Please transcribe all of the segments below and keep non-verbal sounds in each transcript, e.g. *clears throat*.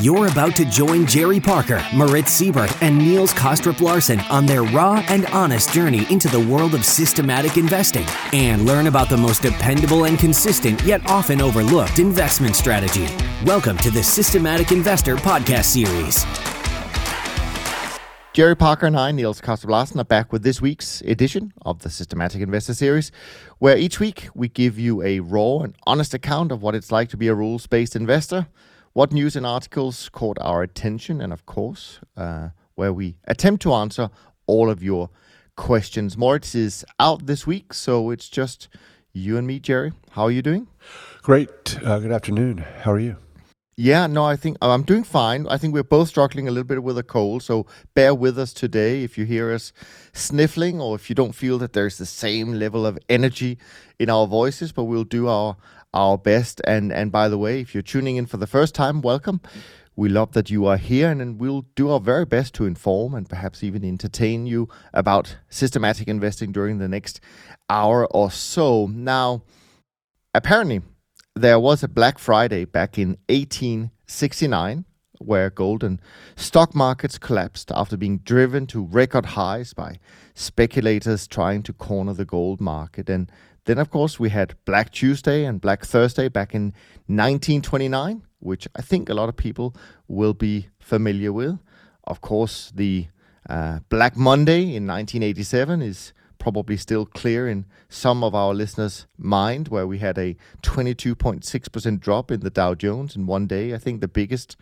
You're about to join Jerry Parker, Moritz Seibert, and Niels Kaastrup Larsen on their raw and honest journey into the world of systematic investing and learn about the most dependable and consistent yet often overlooked investment strategy. Welcome to the Systematic Investor Podcast Series. Jerry Parker and I, Niels Kaastrup Larsen, are back with this week's edition of the Systematic Investor Series, where each week we give you a raw and honest account of what it's like to be a rules based investor what news and articles caught our attention, and of course, uh, where we attempt to answer all of your questions. Moritz is out this week, so it's just you and me, Jerry. How are you doing? Great. Uh, good afternoon. How are you? Yeah, no, I think I'm doing fine. I think we're both struggling a little bit with a cold, so bear with us today if you hear us sniffling or if you don't feel that there's the same level of energy in our voices, but we'll do our our best. And and by the way, if you're tuning in for the first time, welcome. We love that you are here, and we'll do our very best to inform and perhaps even entertain you about systematic investing during the next hour or so. Now, apparently, there was a Black Friday back in 1869 where gold and stock markets collapsed after being driven to record highs by speculators trying to corner the gold market. And then, of course, we had Black Tuesday and Black Thursday back in 1929, which I think a lot of people will be familiar with. Of course, the uh, Black Monday in 1987 is probably still clear in some of our listeners' mind, where we had a 22.6% drop in the Dow Jones in one day. I think the biggest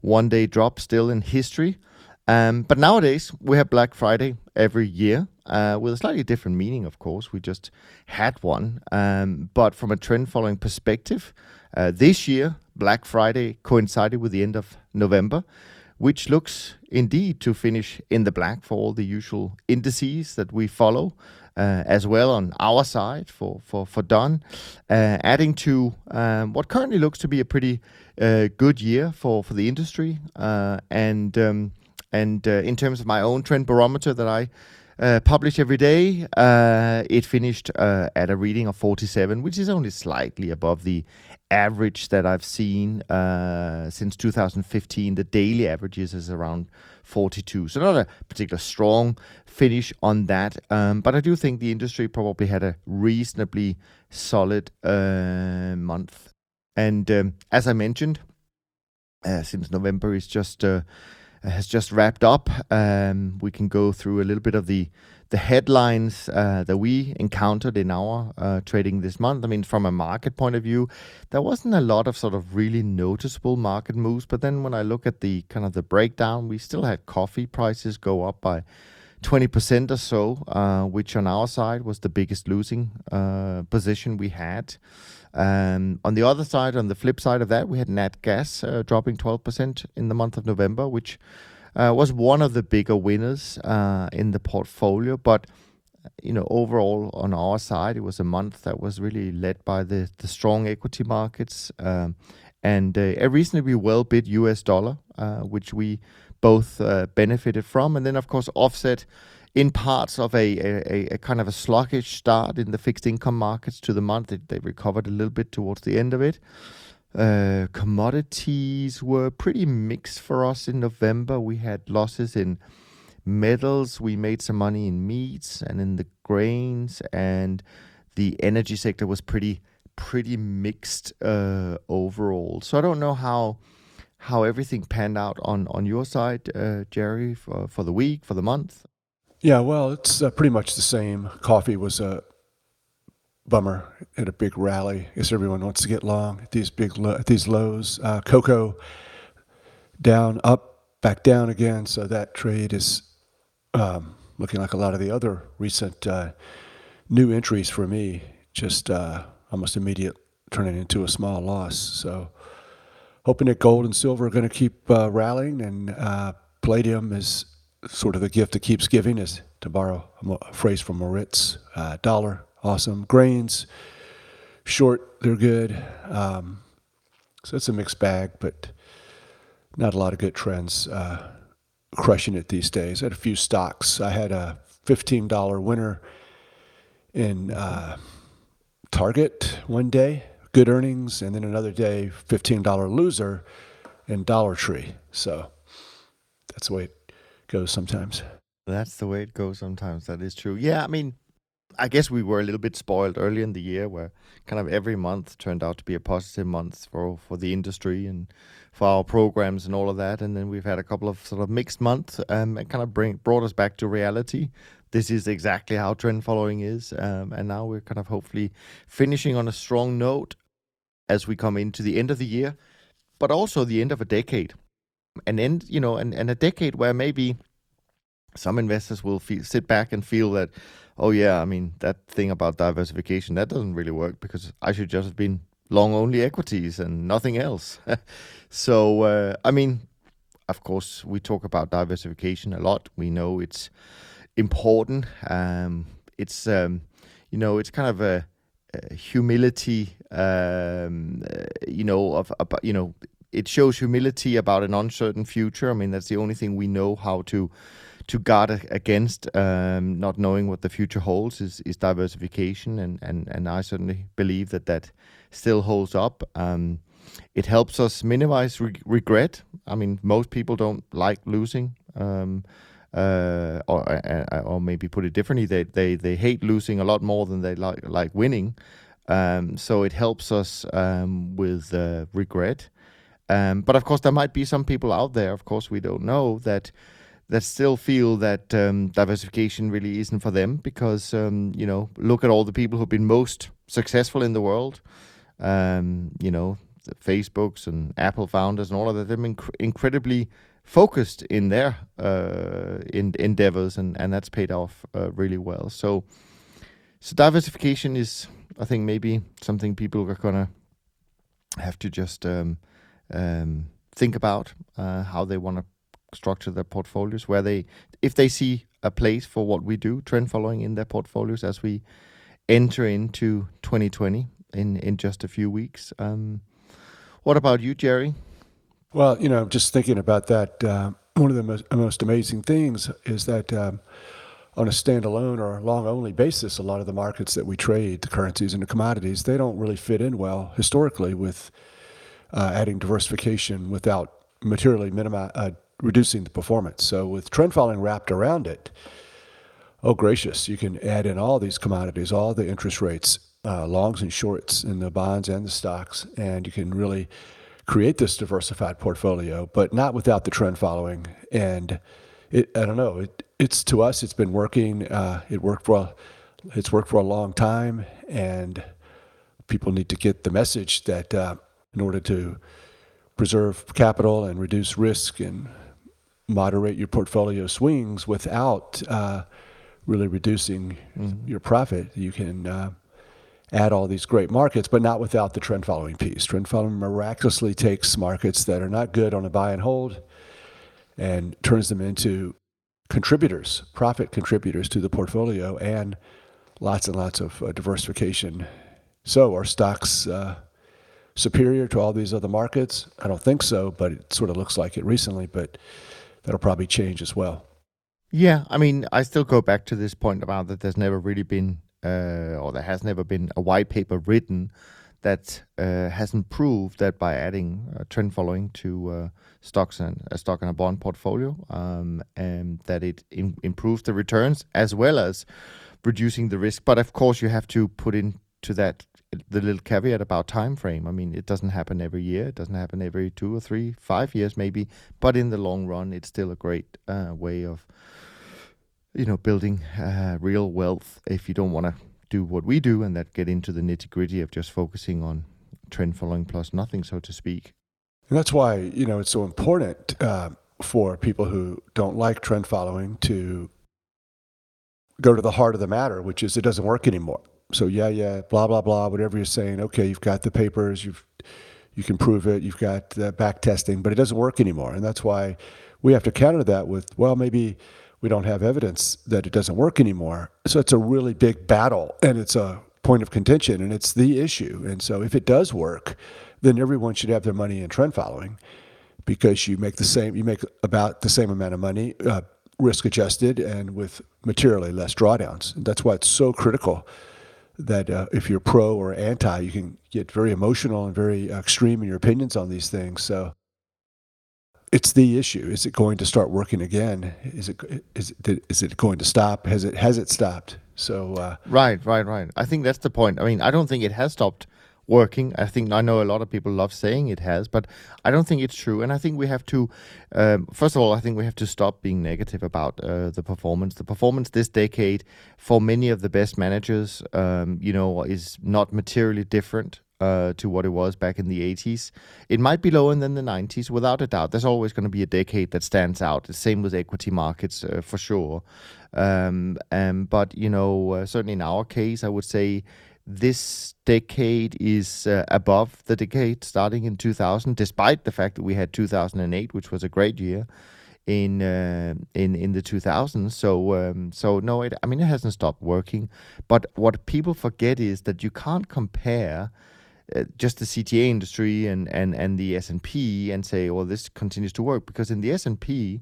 one day drop still in history. Um, but nowadays, we have Black Friday every year uh, with a slightly different meaning, of course. We just had one. Um, but from a trend following perspective, uh, this year, Black Friday coincided with the end of November, which looks indeed to finish in the black for all the usual indices that we follow. Uh, as well on our side for for for Dunn, uh, adding to um, what currently looks to be a pretty uh, good year for for the industry, uh, and um, and uh, in terms of my own trend barometer that I uh, publish every day, uh, it finished uh, at a reading of 47, which is only slightly above the average that I've seen uh, since 2015. The daily averages is around 42. So not a particular strong finish on that. Um, but I do think the industry probably had a reasonably solid uh, month. And um, as I mentioned, since November is just has just wrapped up. Um, we can go through a little bit of the the headlines uh, that we encountered in our uh, trading this month. I mean, from a market point of view, there wasn't a lot of sort of really noticeable market moves. But then when I look at the kind of the breakdown, we still had coffee prices go up by 20% or so, uh, which on our side was the biggest losing uh, position we had. Um, on the other side, on the flip side of that, we had nat gas uh, dropping 12% in the month of November, which uh, was one of the bigger winners uh, in the portfolio. But you know, overall on our side, it was a month that was really led by the the strong equity markets um, and uh, a reasonably well bid U.S. dollar, uh, which we both uh, benefited from, and then of course offset in parts of a, a, a, kind of a sluggish start in the fixed income markets to the month. They, they recovered a little bit towards the end of it. Uh, commodities were pretty mixed for us in November. We had losses in metals. We made some money in meats and in the grains, and the energy sector was pretty pretty mixed uh, overall. So I don't know how how everything panned out on on your side, uh, Jerry, for for the week, for the month. Yeah, well, it's uh, pretty much the same. Coffee was a bummer at a big rally. Guess everyone wants to get long at these big lo- at these lows. Uh, cocoa down, up, back down again. So that trade is um, looking like a lot of the other recent uh, new entries for me. Just uh, almost immediate turning into a small loss. So hoping that gold and silver are going to keep uh, rallying, and uh, palladium is sort of the gift that keeps giving, is to borrow a phrase from Moritz. Uh, dollar, awesome. Grains, short, they're good. Um, so it's a mixed bag, but not a lot of good trends uh, crushing it these days. I had a few stocks. I had a $15 winner in uh, Target one day, good earnings, and then another day, $15 loser in Dollar Tree. So that's the way it goes sometimes. That's the way it goes sometimes. That is true. Yeah, I mean, I guess we were a little bit spoiled early in the year where kind of every month turned out to be a positive month for, for the industry and for our programs and all of that. And then we've had a couple of sort of mixed months um, and kind of bring, brought us back to reality. This is exactly how trend following is. Um, and now we're kind of hopefully finishing on a strong note as we come into the end of the year, but also the end of a decade. An end, you know, and, and a decade where maybe some investors will feel, sit back and feel that oh yeah, I mean that thing about diversification that doesn't really work because I should just have been long only equities and nothing else. *laughs* so uh, I mean, of course, we talk about diversification a lot. We know it's important. Um, it's um, you know it's kind of a, a humility. Um, uh, you know of about you know it shows humility about an uncertain future. I mean that's the only thing we know how to to guard against um, not knowing what the future holds is, is diversification, and, and, and I certainly believe that that still holds up. Um, it helps us minimize re- regret. I mean, most people don't like losing, um, uh, or uh, uh, or maybe put it differently, they, they they hate losing a lot more than they like like winning. Um, so it helps us um, with uh, regret. Um, but of course, there might be some people out there. Of course, we don't know that that still feel that um, diversification really isn't for them because um, you know look at all the people who've been most successful in the world um, you know the facebooks and apple founders and all of that they've been inc- incredibly focused in their uh, in endeavors and, and that's paid off uh, really well so so diversification is i think maybe something people are gonna have to just um, um, think about uh, how they want to structure their portfolios where they if they see a place for what we do trend following in their portfolios as we enter into 2020 in in just a few weeks. Um, what about you jerry? Well you know just thinking about that uh, one of the most, most, amazing things is that um, on a standalone or long only basis a lot of the markets that we trade the currencies and the commodities they don't really fit in well historically with uh, adding diversification without materially minimi- uh, reducing the performance. So with trend following wrapped around it, oh gracious, you can add in all these commodities, all the interest rates, uh, longs and shorts in the bonds and the stocks, and you can really create this diversified portfolio, but not without the trend following. And it, I don't know, it, it's to us, it's been working. Uh, it worked for, it's worked for a long time, and people need to get the message that uh, in order to preserve capital and reduce risk and moderate your portfolio swings without uh, really reducing mm-hmm. your profit. You can uh, add all these great markets, but not without the trend following piece. Trend following miraculously takes markets that are not good on a buy and hold and turns them into contributors, profit contributors to the portfolio, and lots and lots of uh, diversification. So, are stocks uh, superior to all these other markets? I don't think so, but it sort of looks like it recently. But that'll probably change as well. Yeah, I mean, I still go back to this point about that there's never really been, uh, or there has never been a white paper written that uh, hasn't proved that by adding uh, trend following to uh, stocks and a stock and a bond portfolio, um, and that it in, improves the returns as well as reducing the risk. But of course, you have to put into that the little caveat about time frame. I mean, it doesn't happen every year. It doesn't happen every two or three, five years maybe. But in the long run, it's still a great uh, way of, you know, building uh, real wealth. If you don't want to do what we do and that get into the nitty gritty of just focusing on trend following plus nothing, so to speak. And that's why you know it's so important uh, for people who don't like trend following to go to the heart of the matter, which is it doesn't work anymore so yeah, yeah, blah blah blah, whatever you're saying. Okay, you've got the papers, you've you can prove it, you've got uh, back testing, but it doesn't work anymore, and that's why we have to counter that with well, maybe we don't have evidence that it doesn't work anymore. So it's a really big battle, and it's a point of contention, and it's the issue. And so if it does work, then everyone should have their money in trend following because you make the same, you make about the same amount of money. Uh, risk adjusted and with materially less drawdowns. That's why it's so critical that uh, if you're pro or anti, you can get very emotional and very extreme in your opinions on these things. So it's the issue. Is it going to start working again? Is it is it is it going to stop? Has it has it stopped? So uh, right, right, right. I think that's the point. I mean, I don't think it has stopped working. I think I know a lot of people love saying it has, but I don't think it's true. And I think we have to, um, first of all, I think we have to stop being negative about uh, the performance. The performance this decade for many of the best managers, um, you know, is not materially different uh, to what it was back in the 80s. It might be lower than the 90s, without a doubt. There's always going to be a decade that stands out. The same with equity markets, uh, for sure. Um, um, but, you know, uh, certainly in our case, I would say this decade is uh, above the decade starting in 2000, despite the fact that we had 2008, which was a great year in uh, in in the 2000s. So um, so no, it, I mean it hasn't stopped working. But what people forget is that you can't compare uh, just the CTA industry and and and the S&P and say, well, this continues to work because in the S&P, and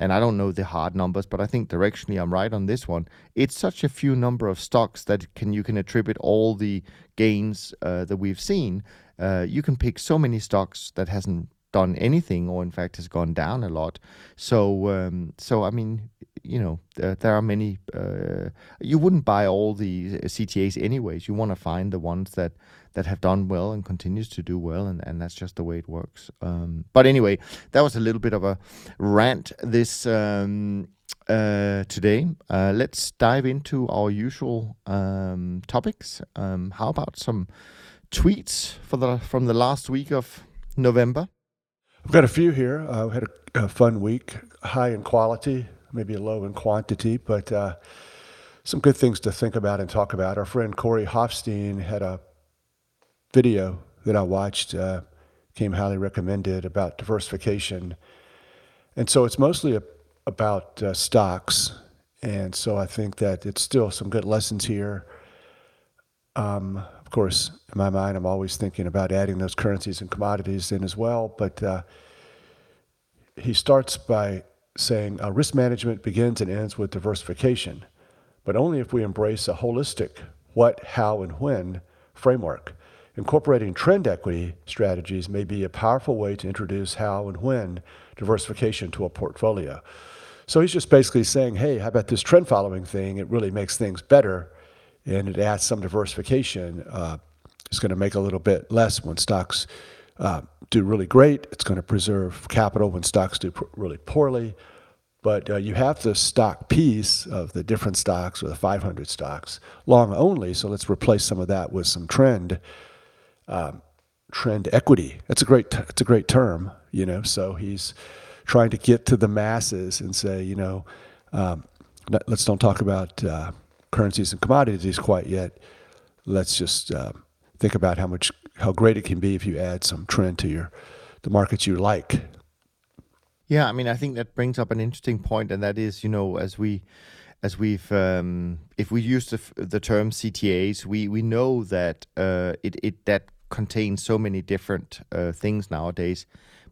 I don't know the hard numbers, but I think directionally I'm right on this one. It's such a few number of stocks that can you can attribute all the gains uh, that we've seen. Uh, you can pick so many stocks that hasn't done anything, or in fact has gone down a lot. So um, so I mean, you know, there, there are many. Uh, you wouldn't buy all the CTAs anyways. You want to find the ones that that have done well and continues to do well, and, and that's just the way it works. Um, but anyway, that was a little bit of a rant this um, uh, today. Uh, let's dive into our usual um, topics. Um, how about some tweets for the from the last week of November? I've got a few here. I uh, had a, a, fun week, high in quality, maybe low in quantity, but uh, some good things to think about and talk about. Our friend Corey Hoffstein had a video that I watched uh, came highly recommended about diversification. And so it's mostly a, about uh, stocks. And so I think that it's still some good lessons here. Um, of course, in my mind, I'm always thinking about adding those currencies and commodities in as well. But uh, he starts by saying uh, risk management begins and ends with diversification, but only if we embrace a holistic what, how, and when framework. Incorporating trend equity strategies may be a powerful way to introduce how and when diversification to a portfolio. So he's just basically saying, hey, how about this trend following thing? It really makes things better and it adds some diversification. Uh, it's going to make a little bit less when stocks uh, do really great. It's going to preserve capital when stocks do really poorly. But uh, you have the stock piece of the different stocks or the 500 stocks long only. So let's replace some of that with some trend um, trend equity. That's a great it's a great term, you know. So he's trying to get to the masses and say, you know, um, let's don't talk about uh, currencies and commodities quite yet. Let's just uh, think about how much how great it can be if you add some trend to your the markets you like. Yeah, I mean, I think that brings up an interesting point, and that is, you know, as we as we've um, if we use the, the term CTAs, we we know that uh, it it that contains so many different uh, things nowadays.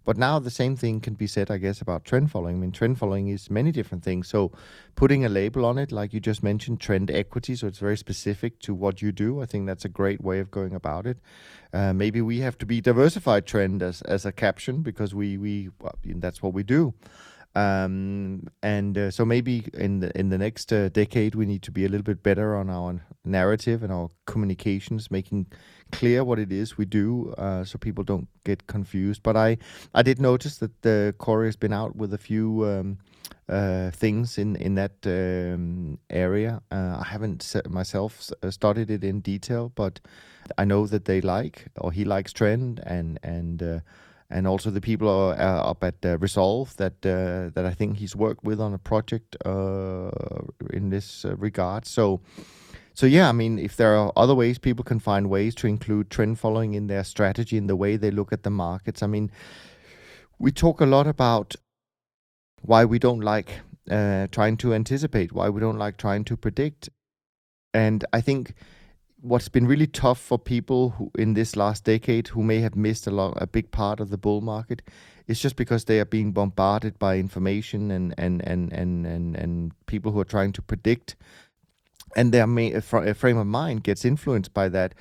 But now the same thing can be said, I guess, about trend following. I mean, trend following is many different things. So putting a label on it, like you just mentioned, trend equity, so it's very specific to what you do. I think that's a great way of going about it. Uh, maybe we have to be diversified trend as, as a caption because we we well, that's what we do. Um, and uh, so maybe in the in the next uh, decade we need to be a little bit better on our narrative and our communications, making clear what it is we do, uh, so people don't get confused. But I I did notice that the Corey has been out with a few. Um, uh, things in in that um, area. Uh, I haven't myself uh, studied it in detail, but I know that they like or he likes trend and and uh, and also the people are, up at uh, Resolve that uh, that I think he's worked with on a project uh, in this uh, regard. So, so yeah, I mean, if there are other ways people can find ways to include trend following in their strategy in the way they look at the markets. I mean, we talk a lot about why we don't like uh, trying to anticipate, why we don't like trying to predict, and I think what's been really tough for people who in this last decade who may have missed a a big part of the bull market is just because they are being bombarded by information and and and and and, and people who are trying to predict and their uh, uh, frame of mind gets influenced by that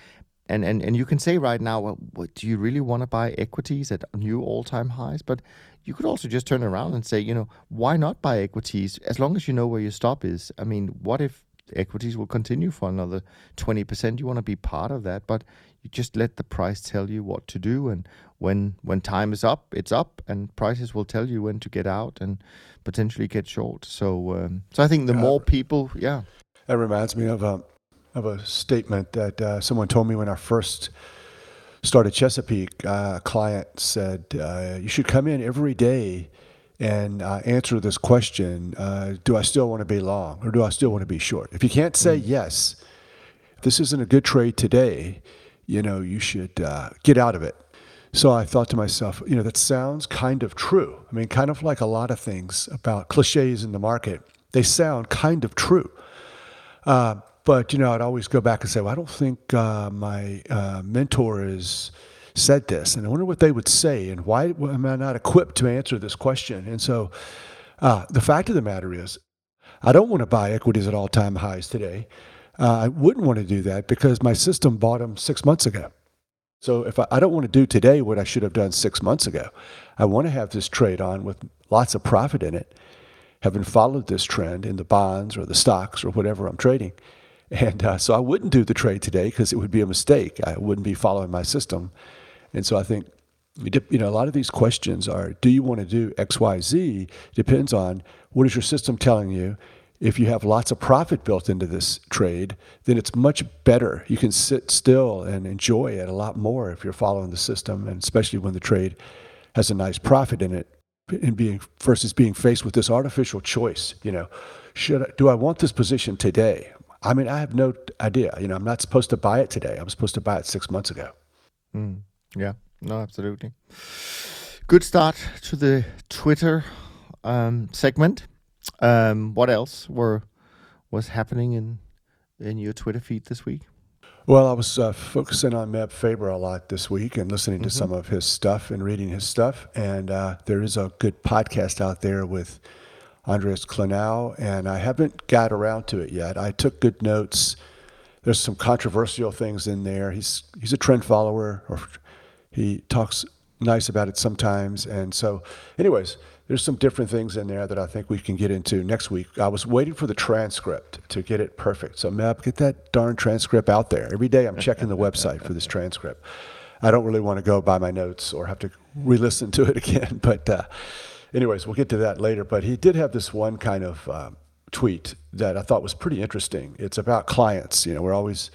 and, and, and you can say right now, well, what, do you really want to buy equities at new all time highs? But you could also just turn around and say, you know, why not buy equities as long as you know where your stop is? I mean, what if equities will continue for another 20%? You want to be part of that, but you just let the price tell you what to do. And when when time is up, it's up, and prices will tell you when to get out and potentially get short. So, um, so I think the more people, yeah. That reminds me of a of a statement that uh, someone told me when I first started Chesapeake. Uh, a client said, uh, "You should come in every day." And uh, answer this question uh, do I still want to be long or do I still want to be short? If you can't say mm. yes, this isn't a good trade today, you know, you should uh, get out of it. So I thought to myself, you know, that sounds kind of true. I mean, kind of like a lot of things about cliches in the market, they sound kind of true. Uh, but, you know, I'd always go back and say, well, I don't think uh, my uh, mentor is said this, and I wonder what they would say, and why am I not equipped to answer this question? And so, uh, the fact of the matter is, I don't want to buy equities at all-time highs today. Uh, I wouldn't want to do that because my system bought them six months ago. So if I, I don't want to do today what I should have done six months ago, I want to have this trade on with lots of profit in it, having followed this trend in the bonds or the stocks or whatever I'm trading. And uh, so I wouldn't do the trade today because it would be a mistake. I wouldn't be following my system. And so I think, you know, a lot of these questions are do you want to do X, Y, Z? Depends on what is your system telling you. If you have lots of profit built into this trade, then it's much better. You can sit still and enjoy it a lot more if you're following the system, and especially when the trade has a nice profit in it. And being versus being faced with this artificial choice, you know, should I, do I want this position today? I mean, I have no idea. You know, I'm not supposed to buy it today. I'm supposed to buy it six months ago. Mm. Yeah, no, absolutely. Good start to the Twitter um, segment. Um, what else were was happening in in your Twitter feed this week? Well, I was uh, focusing on Meb Faber a lot this week and listening to mm-hmm. some of his stuff and reading his stuff. And uh, there is a good podcast out there with Andreas Clenow, and I haven't got around to it yet. I took good notes. There's some controversial things in there. He's he's a trend follower, or he talks nice about it sometimes. And so, anyways, there's some different things in there that I think we can get into next week. I was waiting for the transcript to get it perfect. So, Meb, get that darn transcript out there. Every day I'm checking the website for this transcript. I don't really want to go by my notes or have to re listen to it *laughs* again. But, uh, anyways, we'll get to that later. But he did have this one kind of um, tweet that I thought was pretty interesting. It's about clients. You know, we're always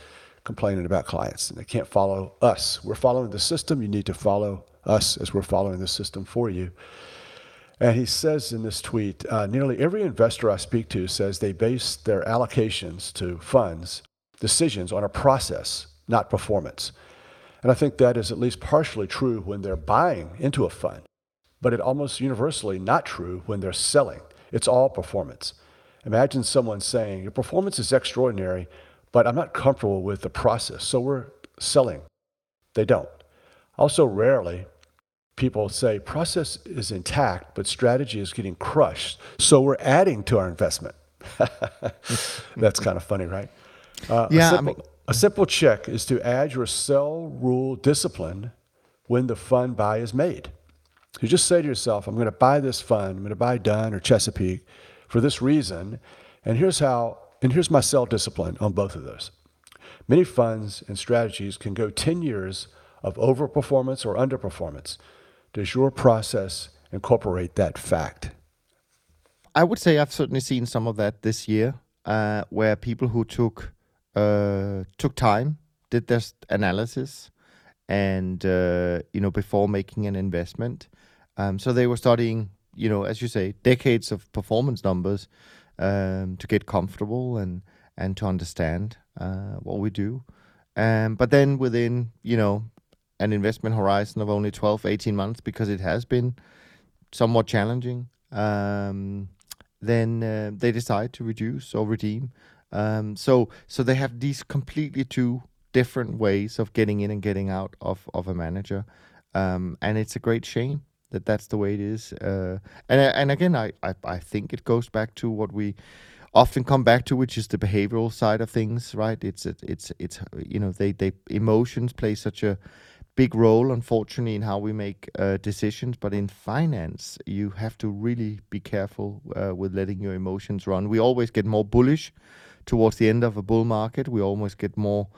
complaining about clients and they can't follow us. We're following the system. You need to follow us as we're following the system for you. And he says in this tweet uh, nearly every investor I speak to says they base their allocations to funds decisions on a process, not performance. And I think that is at least partially true when they're buying into a fund, but it almost universally not true when they're selling. It's all performance. Imagine someone saying, Your performance is extraordinary, but I'm not comfortable with the process. So we're selling. They don't. Also, rarely people say process is intact, but strategy is getting crushed. So we're adding to our investment. *laughs* That's kind of funny, right? Uh, yeah. A simple, I mean, a simple check is to add your sell rule discipline when the fund buy is made. You just say to yourself, I'm going to buy this fund, I'm going to buy Dunn or Chesapeake for this reason, and here's how and here's my self discipline on both of those. Many funds and strategies can go 10 years of overperformance or underperformance. Does your process incorporate that fact? I would say I've certainly seen some of that this year, uh, where people who took uh, took time, did their analysis, and uh, you know before making an investment. Um, so they were studying, you know, as you say, decades of performance numbers um, to get comfortable and and to understand uh, what we do. Um, but then within you know an investment horizon of only 12, 18 months, because it has been somewhat challenging, um, then uh, they decide to reduce or redeem. Um, so so they have these completely two different ways of getting in and getting out of of a manager, um, and it's a great shame that that's the way it is. Uh, and and again, I, I I think it goes back to what we often come back to, which is the behavioral side of things, right? It's it's it's you know they they emotions play such a big role, unfortunately, in how we make uh, decisions. But in finance, you have to really be careful uh, with letting your emotions run. We always get more bullish towards the end of a bull market. We almost get more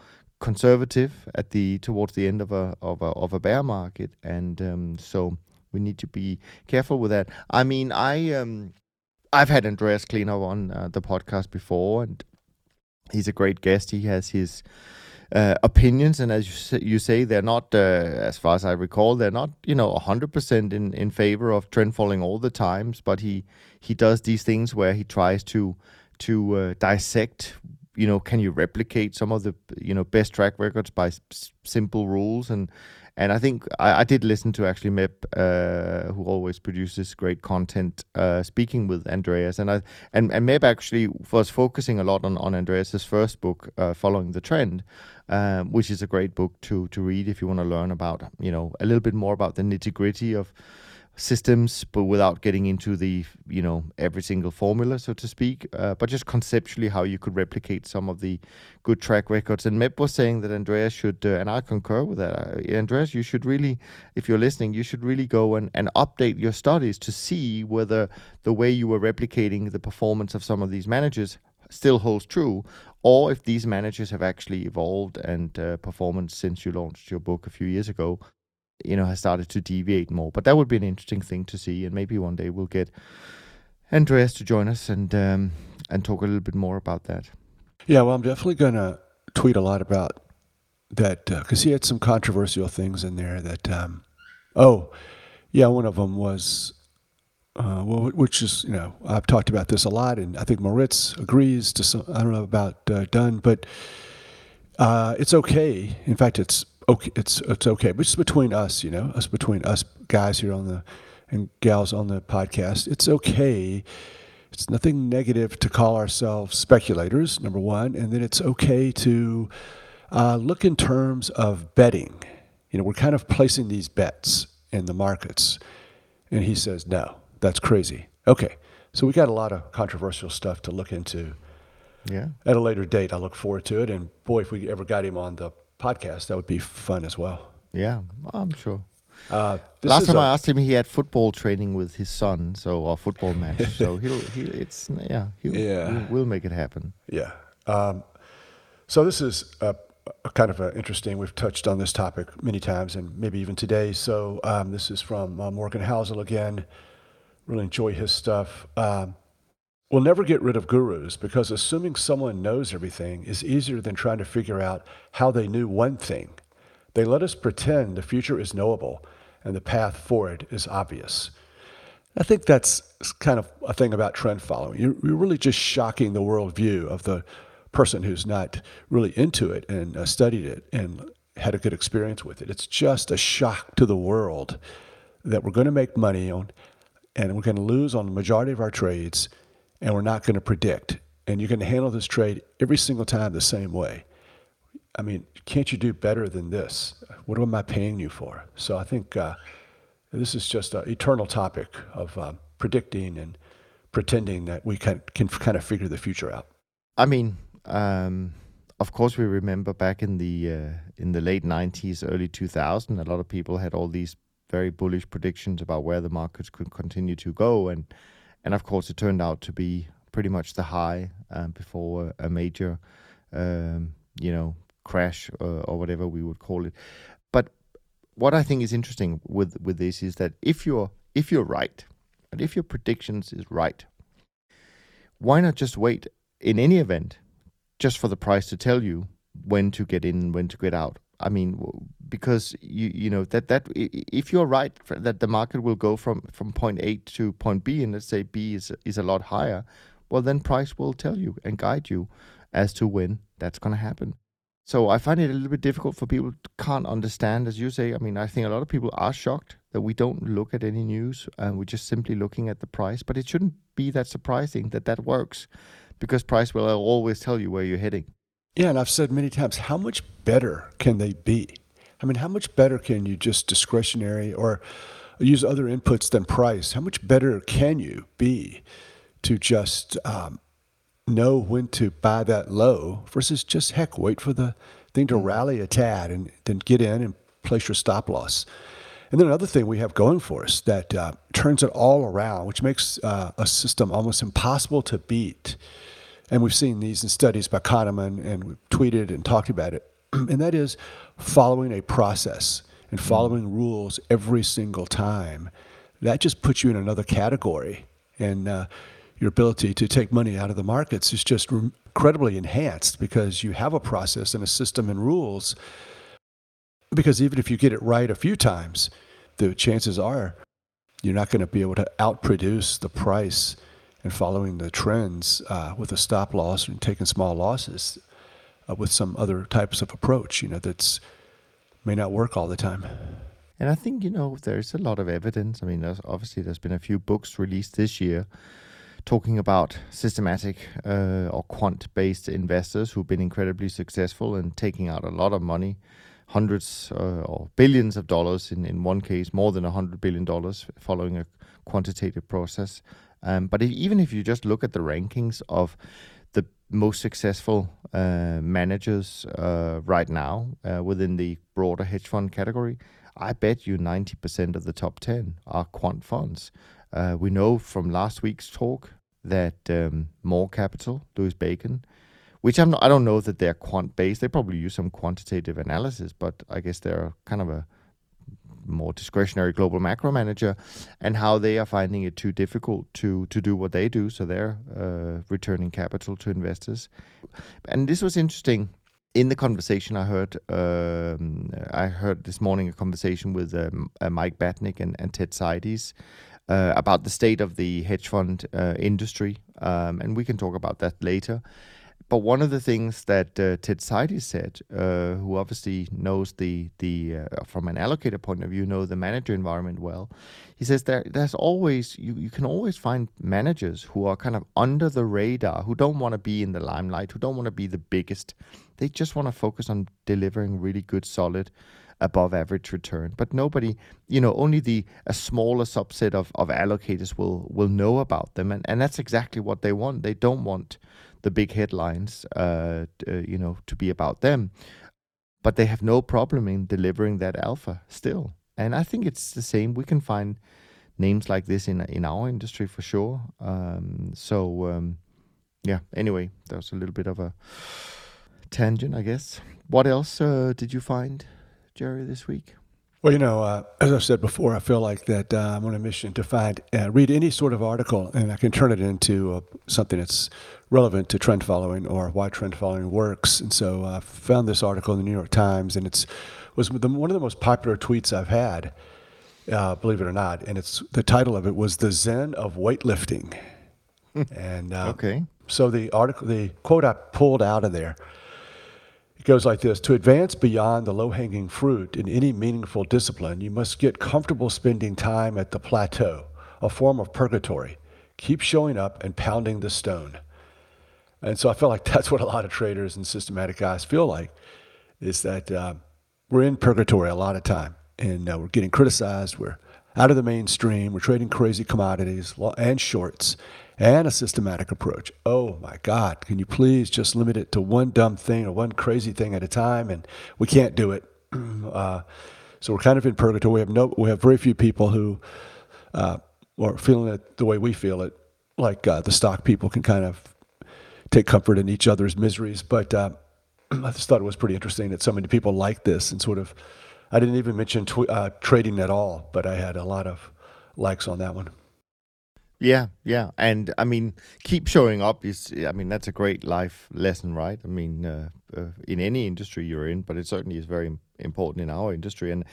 conservative at the towards the end of a of a of a bear market, and um, so we need to be careful with that. I mean, I um, I've had Andreas Clenow on uh, the podcast before, and he's a great guest. He has his uh, opinions, and as you say, you say they're not, uh, as far as I recall, they're not, you know, hundred percent in in favor of trend following all the times. But he he does these things where he tries to to uh, dissect. You know, can you replicate some of the you know best track records by s- simple rules and and I think I, I did listen to actually Meb, uh, who always produces great content, uh, speaking with Andreas, and I and and Meb actually was focusing a lot on on Andreas's first book, uh, following the trend, um, which is a great book to to read if you want to learn about you know a little bit more about the nitty gritty of systems, but without getting into the you know every single formula, so to speak. Uh, but just conceptually, how you could replicate some of the good track records. And Meb was saying that Andreas should, uh, and I concur with that. Uh, Andreas, you should really, if you're listening, you should really go and, and update your studies to see whether the way you were replicating the performance of some of these managers still holds true, or if these managers have actually evolved and uh, performance since you launched your book a few years ago you know, has started to deviate more. But that would be an interesting thing to see, and maybe one day we'll get Andreas to join us and um, and talk a little bit more about that. Yeah, well, I'm definitely going to tweet a lot about that because uh, he had some controversial things in there. That um, oh, yeah, one of them was. Uh, well, which is, you know, I've talked about this a lot, and I think Moritz agrees to some. I don't know about uh, Dunn, but uh, it's okay. In fact, it's okay. It's it's okay, but it's between us, you know, us between us guys here on the and gals on the podcast. It's okay. It's nothing negative to call ourselves speculators, number one, and then it's okay to uh, look in terms of betting. You know, we're kind of placing these bets in the markets, and he says no, that's crazy. Okay, so we got a lot of controversial stuff to look into. Yeah. At a later date, I look forward to it. And boy, if we ever got him on the podcast, that would be fun as well. Yeah, I'm sure. Uh, Last time a, I asked him, he had football training with his son, so or football match. so *laughs* he'll, he, it's yeah, he'll, yeah, we'll, we'll make it happen. Yeah. Um, so this is a, a kind of a interesting. We've touched on this topic many times, and maybe even today. So um, this is from uh, Morgan Housel again. Really enjoy his stuff. Um, We'll never get rid of gurus because assuming someone knows everything is easier than trying to figure out how they knew one thing. They let us pretend the future is knowable and the path forward is obvious. I think that's kind of a thing about trend following. You're, really just shocking the worldview of the person who's not really into it and uh, studied it and had a good experience with it. It's just a shock to the world that we're going to make money on and we're going to lose on the majority of our trades and we're not going to predict. And you're going to handle this trade every single time the same way. I mean, can't you do better than this? What am I paying you for? So I think uh, this is just an eternal topic of uh, predicting and pretending that we can, can kind of figure the future out. I mean, um, of course, we remember back in the uh, in the late '90s, early 2000, a lot of people had all these very bullish predictions about where the markets could continue to go, and and of course, it turned out to be pretty much the high um, before a major, um, you know, crash or, or whatever we would call it. But what I think is interesting with with this is that if you're if you're right, and if your predictions is right, why not just wait in any event, just for the price to tell you when to get in, when to get out? I mean, because you you know that that if you're right that the market will go from from point A to point B, and let's say B is is a lot higher, well then price will tell you and guide you as to when that's going to happen. So I find it a little bit difficult for people can't understand, as you say. I mean, I think a lot of people are shocked that we don't look at any news and we're just simply looking at the price. But it shouldn't be that surprising that that works, because price will always tell you where you're heading. Yeah, and I've said many times, how much better can they be? I mean, how much better can you just discretionary or use other inputs than price? How much better can you be to just um, know when to buy that low versus just heck wait for the thing to rally a tad and then get in and place your stop loss. And then another thing we have going for us that uh, turns it all around, which makes uh, a system almost impossible to beat. And we've seen these in studies by Kahneman, and we've tweeted and talked about it. *clears throat* and that is following a process and following rules every single time. That just puts you in another category. And uh, your ability to take money out of the markets is just incredibly enhanced because you have a process and a system and rules because even if you get it right a few times, the chances are you're not going to be able to outproduce the price and following the trends uh, with a stop loss and taking small losses uh, with some other types of approach, you know, that's may not work all the time. And I think, you know, there's a lot of evidence. I mean, there's, obviously, there's been a few books released this year talking about systematic uh, or quant based investors who've been incredibly successful and taking out a lot of money hundreds uh, or billions of dollars, in, in one case, more than $100 billion following a quantitative process. Um, but if, even if you just look at the rankings of the most successful uh, managers uh, right now uh, within the broader hedge fund category, I bet you 90% of the top 10 are quant funds. Uh, we know from last week's talk that um, Moore Capital, Louis Bacon, which I'm not, I don't know that they're quant based. They probably use some quantitative analysis, but I guess they're kind of a more discretionary global macro manager, and how they are finding it too difficult to to do what they do. So they're uh, returning capital to investors, and this was interesting. In the conversation I heard, um, I heard this morning a conversation with um, uh, Mike Batnick and, and Ted Seides uh, about the state of the hedge fund uh, industry, um, and we can talk about that later. But one of the things that uh, Ted Seides said, uh, who obviously knows the the uh, from an allocator point of view, know the manager environment well, he says there there's always you, you can always find managers who are kind of under the radar, who don't want to be in the limelight, who don't want to be the biggest. They just want to focus on delivering really good, solid, above average return. But nobody, you know, only the a smaller subset of, of allocators will will know about them, and and that's exactly what they want. They don't want the big headlines, uh, uh, you know, to be about them. But they have no problem in delivering that alpha still. And I think it's the same. We can find names like this in in our industry for sure. Um, so um, yeah. Anyway, that was a little bit of a tangent, I guess. What else uh, did you find, Jerry, this week? Well, you know, uh, as I've said before, I feel like that uh, I'm on a mission to find, uh, read any sort of article, and I can turn it into uh, something that's relevant to trend following or why trend following works. And so I found this article in the New York Times, and it's was the, one of the most popular tweets I've had, uh, believe it or not. And it's the title of it was "The Zen of Weightlifting." and uh, okay, so the article, the quote I pulled out of there goes like this To advance beyond the low hanging fruit in any meaningful discipline, you must get comfortable spending time at the plateau, a form of purgatory. Keep showing up and pounding the stone. And so I feel like *laughs* that's what a lot of traders and systematic guys feel like is that uh, we're in purgatory a lot of time and uh, we're getting criticized. We're out of the mainstream. We're trading crazy commodities and shorts and a systematic approach. Oh my God, can you please just limit it to one dumb thing or one crazy thing at a time? And we can't do it. *clears throat* Uh, so we're kind of in purgatory. We have no, we have very few people who uh, are feeling it the way we feel it. Like uh, the stock people can kind of take comfort in each other's miseries. But uh, *clears throat* I just thought it was pretty interesting that so many people like this and sort of. I didn't even mention tw- uh, trading at all, but I had a lot of likes on that one. Yeah, yeah, and I mean, keep showing up is. I mean, that's a great life lesson, right? I mean, uh, uh, in any industry you're in, but it certainly is very important in our industry, and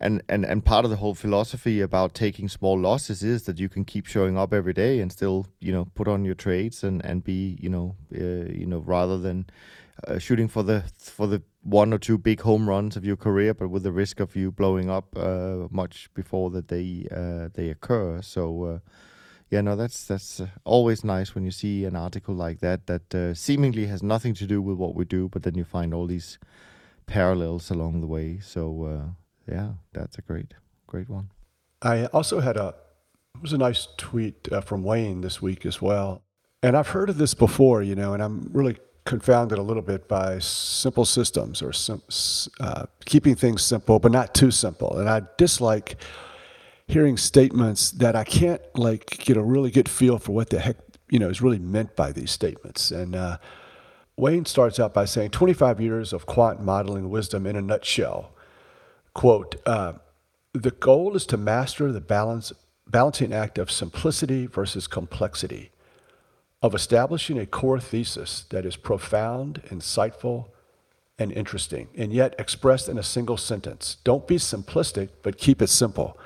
and and and part of the whole philosophy about taking small losses is that you can keep showing up every day and still, you know, put on your trades and and be, you know, uh, you know, rather than uh, shooting for the for the one or two big home runs of your career, but with the risk of you blowing up uh, much before that they uh, they occur. So yeah, no, that's that's uh, always nice when you see an article like that that uh, seemingly has nothing to do with what we do, but then you find all these parallels along the way. So uh, yeah, that's a great great one. I also had a it was a nice tweet uh, from Wayne this week as well. And I've heard of this before, you know, and I'm really confounded a little bit by simple systems or sim, uh, keeping things simple, but not too simple. And I dislike hearing statements that I can't like get a really good feel for what the heck you know is really meant by these statements. And uh, Wayne starts out by saying 25 years of quant modeling wisdom in a nutshell. Quote, uh, the goal is to master the balance, balancing act of simplicity versus complexity of establishing a core thesis that is profound, insightful, and interesting, and yet expressed in a single sentence. Don't be simplistic, but keep it simple.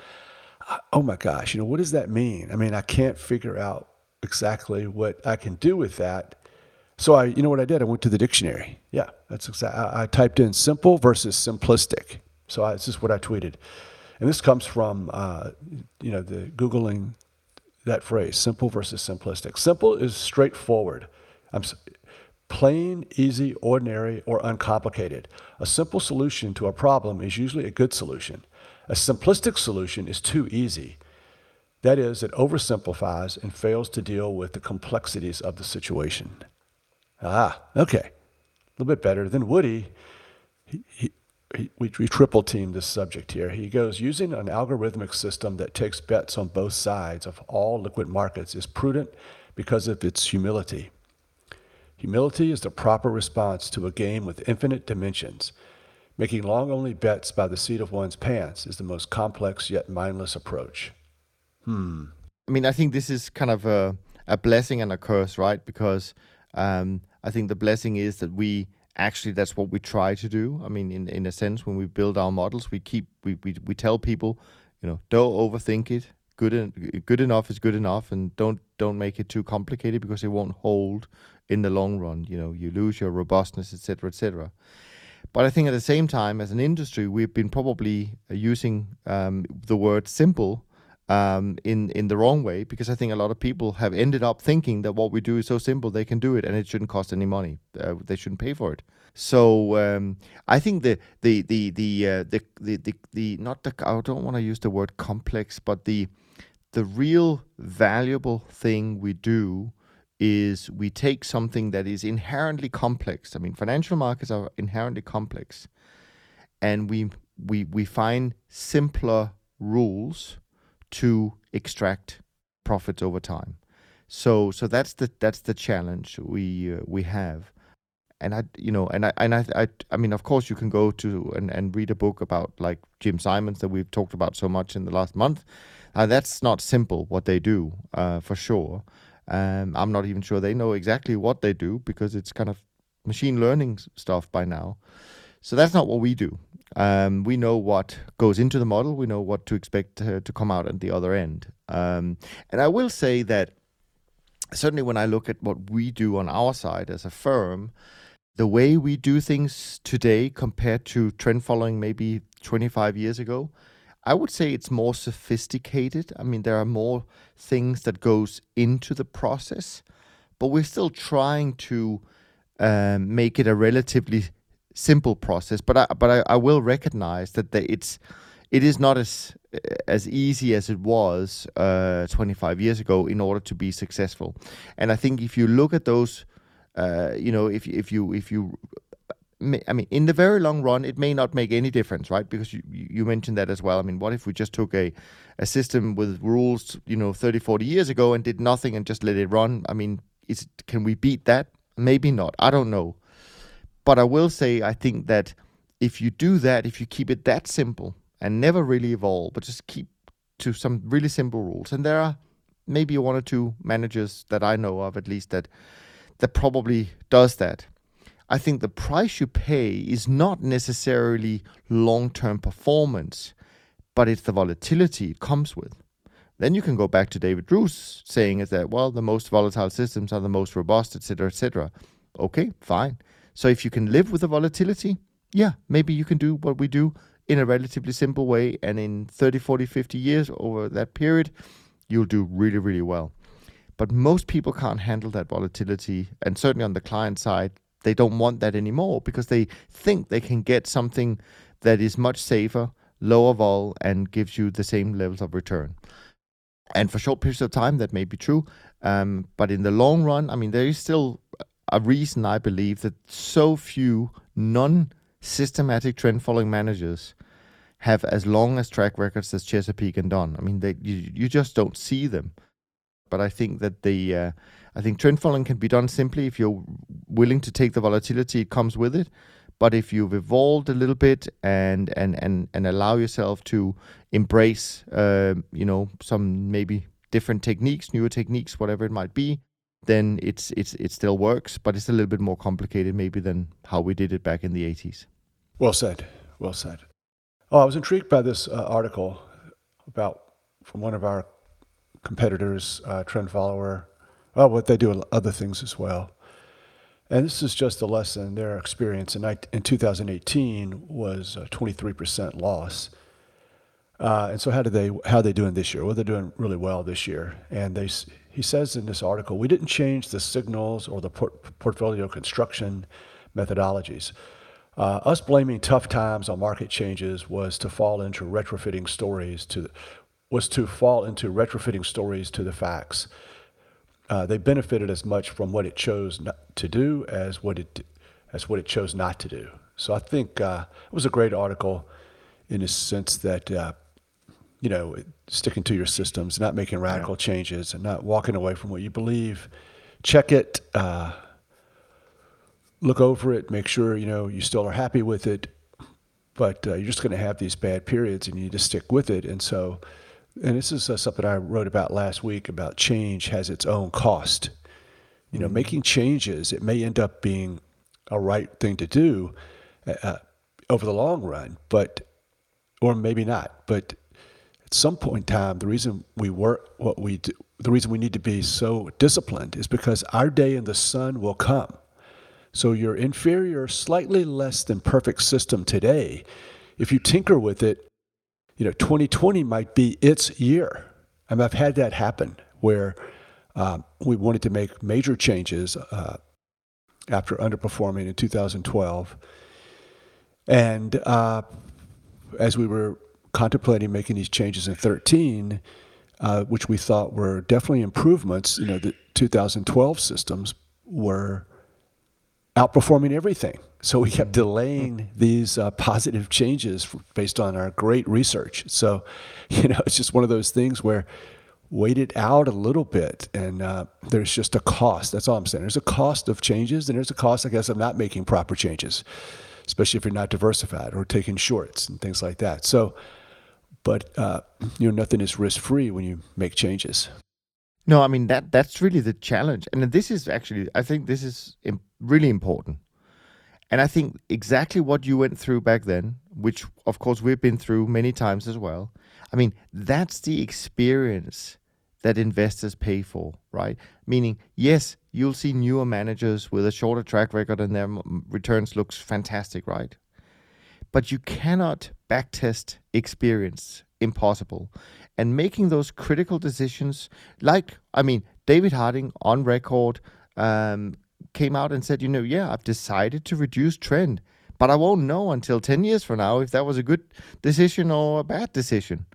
Oh my gosh, you know, what does that mean? I mean, I can't figure out exactly what I can do with that. So I, you know what I did? I went to the dictionary. Yeah, that's exactly. I, I typed in simple versus simplistic. So I, this is what I tweeted, and this comes from, uh, you know, the googling that phrase, simple versus simplistic. Simple is straightforward. I'm plain, easy, ordinary, or uncomplicated. A simple solution to a problem is usually a good solution. A simplistic solution is too easy. That is, it oversimplifies and fails to deal with the complexities of the situation. Ah, okay. A little bit better. than Woody, he, he, we, we triple team this subject here. He goes, using an algorithmic system that takes bets on both sides of all liquid markets is prudent because of its humility. Humility is the proper response to a game with infinite dimensions. Making long only bets by the seat of one's pants is the most complex yet mindless approach. Hmm. I mean, I think this is kind of a, a blessing and a curse, right? Because um, I think the blessing is that we actually that's what we try to do. I mean, in in a sense, when we build our models, we keep we we, we tell people, you know, don't overthink it. Good en- good enough is good enough, and don't don't make it too complicated because it won't hold in the long run. You know, you lose your robustness, etc., etc. But I think at the same time, as an industry, we've been probably using um, the word simple um, in in the wrong way because I think a lot of people have ended up thinking that what we do is so simple they can do it and it shouldn't cost any money. Uh, they shouldn't pay for it. So um, I think the the the the, uh, the the the the not the I don't want to use the word complex, but the the real valuable thing we do is we take something that is inherently complex. I mean, financial markets are inherently complex, and we we we find simpler rules to extract profits over time. So so that's the that's the challenge we uh, we have. And I you know and I and I, I I mean of course you can go to and, and read a book about like Jim Simons that we've talked about so much in the last month. Uh, that's not simple what they do uh, for sure. Um, I'm not even sure they know exactly what they do because it's kind of machine learning stuff by now. So that's not what we do. Um, we know what goes into the model. We know what to expect to, to come out at the other end. Um, and I will say that certainly when I look at what we do on our side as a firm, the way we do things today compared to trend following maybe 25 years ago, I would say it's more sophisticated. I mean, there are more things that goes into the process, but we're still trying to um, make it a relatively simple process, but I but I, I will recognize that the, it's it is not as as easy as it was uh, 25 years ago in order to be successful. And I think if you look at those, uh, you know, if if you if you I mean, in the very long run, it may not make any difference, right? Because you, you mentioned that as well. I mean, what if we just took a, a system with rules, you know, 30, 40 years ago and did nothing and just let it run? I mean, is can we beat that? Maybe not. I don't know. But I will say, I think that if you do that, if you keep it that simple and never really evolve, but just keep to some really simple rules, and there are maybe one or two managers that I know of at least that that probably does that. I think the price you pay is not necessarily long-term performance, but it's the volatility it comes with. Then you can go back to David Druz saying is that well, the most volatile systems are the most robust, etc., etc. Okay, fine. So if you can live with the volatility, yeah, maybe you can do what we do in a relatively simple way. And in 30, 40, 50 years over that period, you'll do really, really well. But most people can't handle that volatility. And certainly on the client side, they don't want that anymore because they think they can get something that is much safer, lower vol, and gives you the same levels of return. And for short periods of time, that may be true. Um, but in the long run, I mean, there is still a reason I believe that so few non systematic trend following managers have as long as track records as Chesapeake and Dunn. I mean, they, you, you just don't see them. But I think that the uh, I think trend following can be done simply if you're willing to take the volatility it comes with it. But if you've evolved a little bit and and and, and allow yourself to embrace, uh, you know, some maybe different techniques, newer techniques, whatever it might be, then it's it's it still works. But it's a little bit more complicated maybe than how we did it back in the 80s. Well said. Well said. Oh, I was intrigued by this uh, article about from one of our competitors, uh, trend follower. Oh, but they do other things as well. And this is just a lesson. Their experience in, in 2018 was a 23% loss. Uh, and so, how did they how are they doing this year? Well, they're doing really well this year. And they he says in this article, we didn't change the signals or the port- portfolio construction methodologies. Uh, us blaming tough times on market changes was to fall into retrofitting stories to was to fall into retrofitting stories to the facts. Uh, they benefited as much from what it chose to do as what it as what it chose not to do. So I think uh, it was a great article in the sense that uh, you know sticking to your systems, not making radical yeah. changes, and not walking away from what you believe. Check it, uh, look over it, make sure you know you still are happy with it. But uh, you're just going to have these bad periods, and you need to stick with it. And so and this is uh, something I wrote about last week about change has its own cost. You know, mm-hmm. making changes, it may end up being a right thing to do uh, uh, over the long run, but, or maybe not. But some point in time, the reason we work what we do, the reason we need to be so disciplined is because our day in the sun will come. So your inferior, slightly less than perfect system today, if you tinker with it, you know, 2020 might be its year. I mean, I've had that happen where uh, we wanted to make major changes uh, after underperforming in 2012. And uh, as we were contemplating making these changes in 13, uh, which we thought were definitely improvements, you know, the 2012 systems were outperforming everything. So we kept delaying these uh, positive changes based on our great research. So, *laughs* you know, it's just one of those things where wait it out a little bit and uh, there's just a cost. That's all I'm saying. There's a cost of changes and there's a cost, I guess, of not making proper changes, especially if you're not diversified or taking shorts and things like that. So, but, uh, you know, nothing is risk free when you make changes. No, I mean that that's really the challenge, and this is actually I think this is really important and I think exactly what you went through back then, which of course we've been through many times as well. I mean, that's the experience that investors pay for, right? Meaning, yes, you'll see newer managers with a shorter track record and their returns looks fantastic, right? But you cannot backtest experience, impossible. And making those critical decisions, like I mean, David Harding on record um, came out and said, you know, yeah, I've decided to reduce trend, but I won't know until 10 years from now if that was a good decision or a bad decision.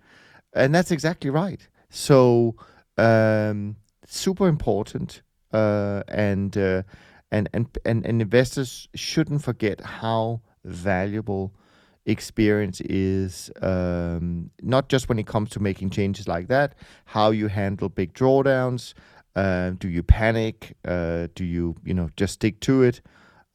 And that's exactly right. So, um, super important. Uh, and, uh, and, and, and, and investors shouldn't forget how valuable experience is um, not just when it comes to making changes like that, how you handle big drawdowns, uh, do you panic? Uh, do you, you know, just stick to it?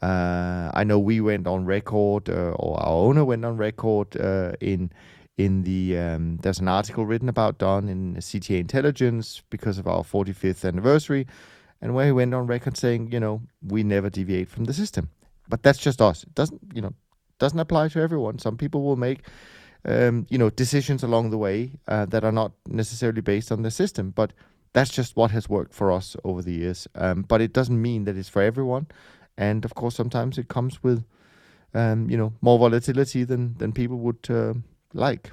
Uh, I know we went on record, uh, or our owner went on record uh, in in the um, there's an article written about Dunn in CTA Intelligence because of our 45th anniversary, and where he went on record saying, you know, we never deviate from the system. But that's just us. It doesn't, you know, doesn't apply to everyone. Some people will make um, you know, decisions along the way uh, that are not necessarily based on the system. But that's just what has worked for us over the years. Um, but it doesn't mean that it's for everyone. And of course, sometimes it comes with, um, you know, more volatility than than people would uh, like.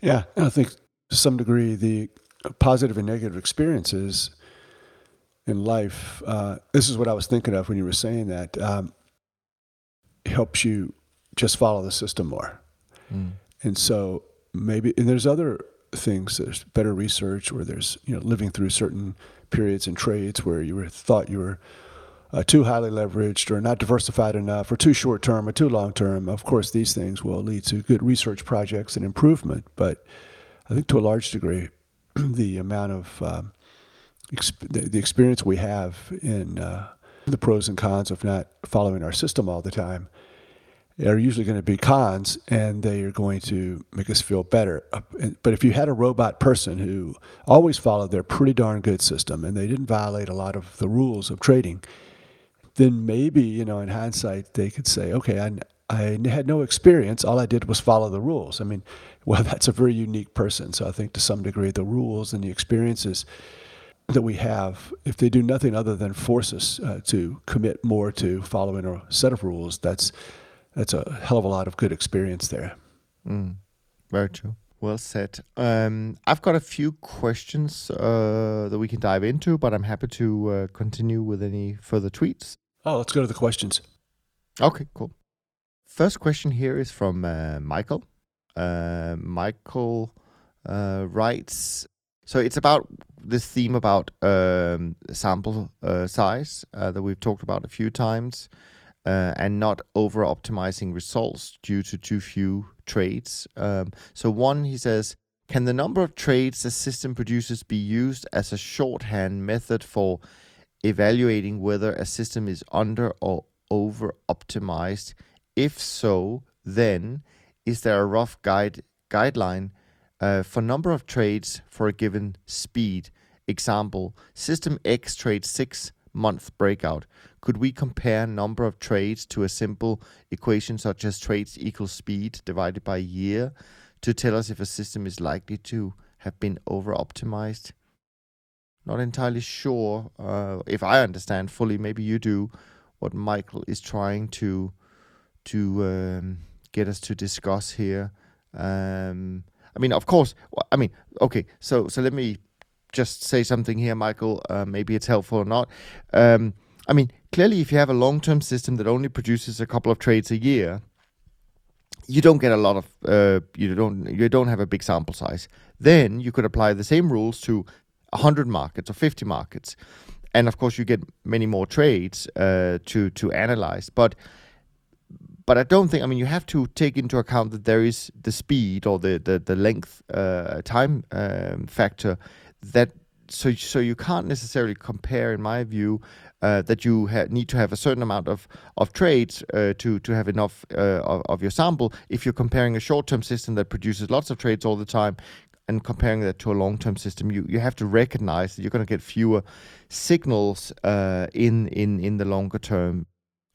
Yeah, I think to some degree the positive and negative experiences in life. Uh, this is what I was thinking of when you were saying that. Um, helps you just follow the system more. Mm. And so maybe, and there's other things, there's better research, where there's you know living through certain periods and trades where you were thought you were uh, too highly leveraged or not diversified enough or too short term or too long term. Of course, these things will lead to good research projects and improvement, but I think to a large degree, *clears throat* the amount of um, exp- the, experience we have in uh, the pros and cons of not following our system all the time are usually going to be cons and they are going to make us feel better. But if you had a robot person who always followed their pretty darn good system and they didn't violate a lot of the rules of trading, then maybe, you know, in hindsight, they could say, okay, I, I had no experience. All I did was follow the rules. I mean, *laughs* well, that's a very unique person. So I think to some degree, the rules and the experiences that we have, if they do nothing other than force us uh, to commit more to following a set of rules, that's that's a hell of a lot of good experience there. Mm, very true. Well said. Um, I've got a few questions uh, that we can dive into, but I'm happy to uh, continue with any further tweets. Oh, let's go to the questions. Okay, cool. First question here is from uh, Michael. Uh, Michael uh, writes so it's about this theme about um, sample uh, size that we've talked about a few times uh, and not over optimizing results due to too few trades. Um, so, one, he says, can the number of trades a system produces be used as a shorthand method for evaluating whether a system is under or over optimized? If so, then is there a rough guide guideline uh, for number of trades for a given speed? Example: System X trades six month breakout. Could we compare number of trades to a simple equation such as trades equals speed divided by year to tell us if a system is likely to have been over optimized? Not entirely sure uh, if I understand fully. Maybe you do. What Michael is trying to to um, get us to discuss here. Um, I mean, of course. I mean, okay. So so let me just say something here, Michael. Uh, maybe it's helpful or not. Um, I mean, clearly, if you have a long term system that only produces a couple of trades a year, you don't get a lot of uh, you don't you don't have a big sample size. Then you could apply the same rules to 100 markets or 50 markets, and of course you get many more trades uh, to to analyze. But but I don't think I mean you have to take into account that there is the speed or the the, the length uh, time um, factor that so so you can't necessarily compare, in my view, uh, that you ha- need to have a certain amount of of trades uh, to to have enough uh, of, of, your sample. If you're comparing a short term system that produces lots of trades all the time, and comparing that to a long term system, you you have to recognize that you're going to get fewer signals uh, in in in the longer term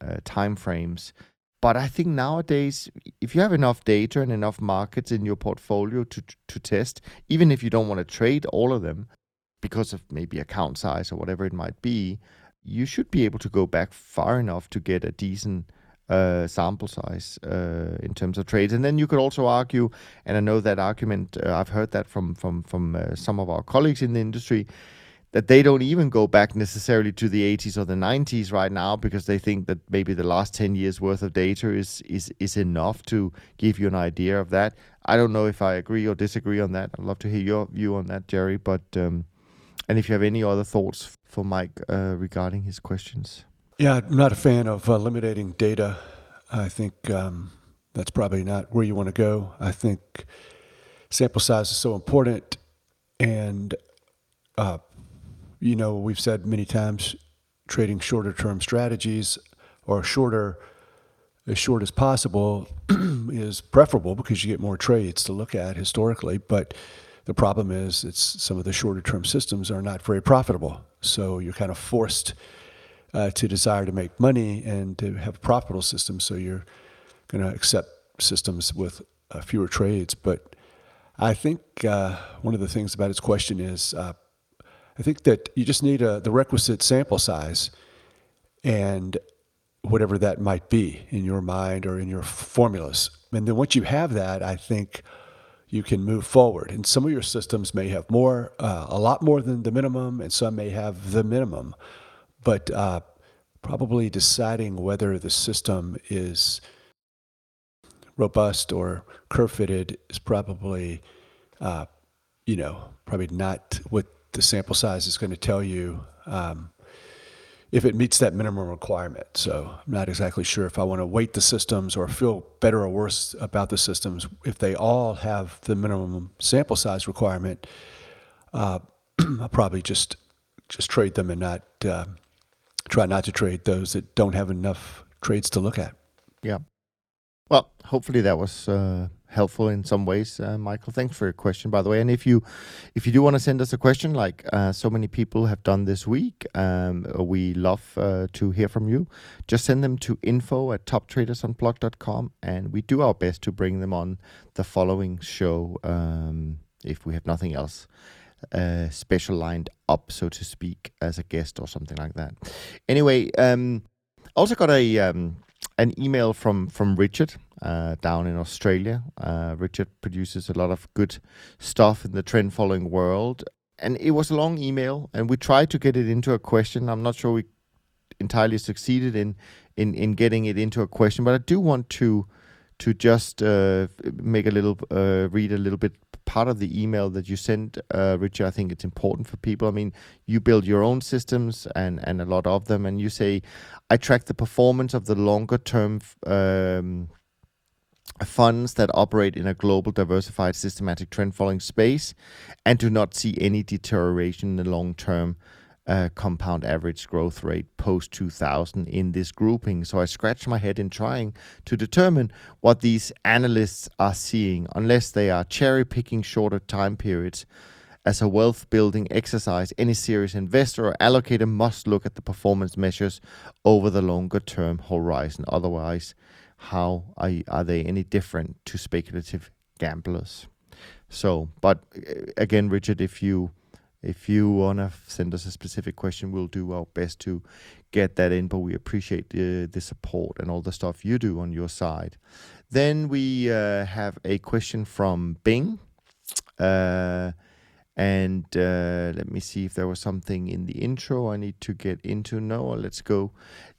uh, time frames. But I think nowadays, if you have enough data and enough markets in your portfolio to to test, even if you don't want to trade all of them because of maybe account size or whatever it might be, you should be able to go back far enough to get a decent uh, sample size uh, in terms of trades. And then you could also argue, and I know that argument, uh, I've heard that from from from uh, some of our colleagues in the industry, that they don't even go back necessarily to the 80s or the 90s right now because they think that maybe the last 10 years worth of data is is is enough to give you an idea of that. I don't know if I agree or disagree on that. I'd love to hear your view on that, Jerry. But um, and if you have any other thoughts for Mike uh, regarding his questions. Yeah, I'm not a fan of uh, eliminating data. I think um, that's probably not where you want to go. I think sample size is so important, and uh, you know, we've said many times trading shorter term strategies or shorter as short as possible *clears throat* is preferable because you get more trades to look at historically. But the problem is it's some of the shorter term systems are not very profitable. So you're kind of forced uh, to desire to make money and to have a profitable system. So you're going to accept systems with uh, fewer trades. But I think uh, one of the things about his question is uh, I think that you just need a, the requisite sample size and whatever that might be in your mind or in your formulas. And then once you have that, I think you can move forward. And some of your systems may have more, uh, a lot more than the minimum, and some may have the minimum. But uh, probably deciding whether the system is robust or curve fitted is probably uh, you know, probably not what the sample size is going to tell you um, if it meets that minimum requirement. So I'm not exactly sure if I want to weight the systems or feel better or worse about the systems if they all have the minimum sample size requirement. Uh, *clears throat* I'll probably just just trade them and not uh, try not to trade those that don't have enough trades to look at. Yeah. Well, hopefully that was uh, helpful in some ways, uh, Michael. Thanks for your question, by the way. And if you if you do want to send us a question, like uh, so many people have done this week, um, we love uh, to hear from you. Just send them to info at toptradersunplugged.com, and we do our best to bring them on the following show um, if we have nothing else uh, special lined up, so to speak, as a guest or something like that. Anyway, um, I also got a um, an email from from Richard uh, down in Australia. Uh, Richard produces a lot of good stuff in the trend following world, and it was a long email, and we tried to get it into a question. I'm not sure we entirely succeeded in in in getting it into a question, but I do want to to just uh, make a little uh, read a little bit part of the email that you sent, uh, Richard. I think it's important for people. I mean, you build your own systems and and a lot of them, and you say, I track the performance of the longer term. Um, funds that operate in a global diversified systematic trend following space and do not see any deterioration in the long term uh, compound average growth rate post 2000 in this grouping. So I scratch my head in trying to determine what these analysts are seeing, unless they are cherry picking shorter time periods. As a wealth building exercise, any serious investor or allocator must look at the performance measures over the longer term horizon. Otherwise, how are, are they any different to speculative gamblers? So, but uh, again, Richard, if you if you want to send us a specific question, we'll do our best to get that in. But we appreciate the, the support and all the stuff you do on your side. Then we uh, have a question from Bing. Uh, and uh, let me see if there was something in the intro I need to get into. No, let's go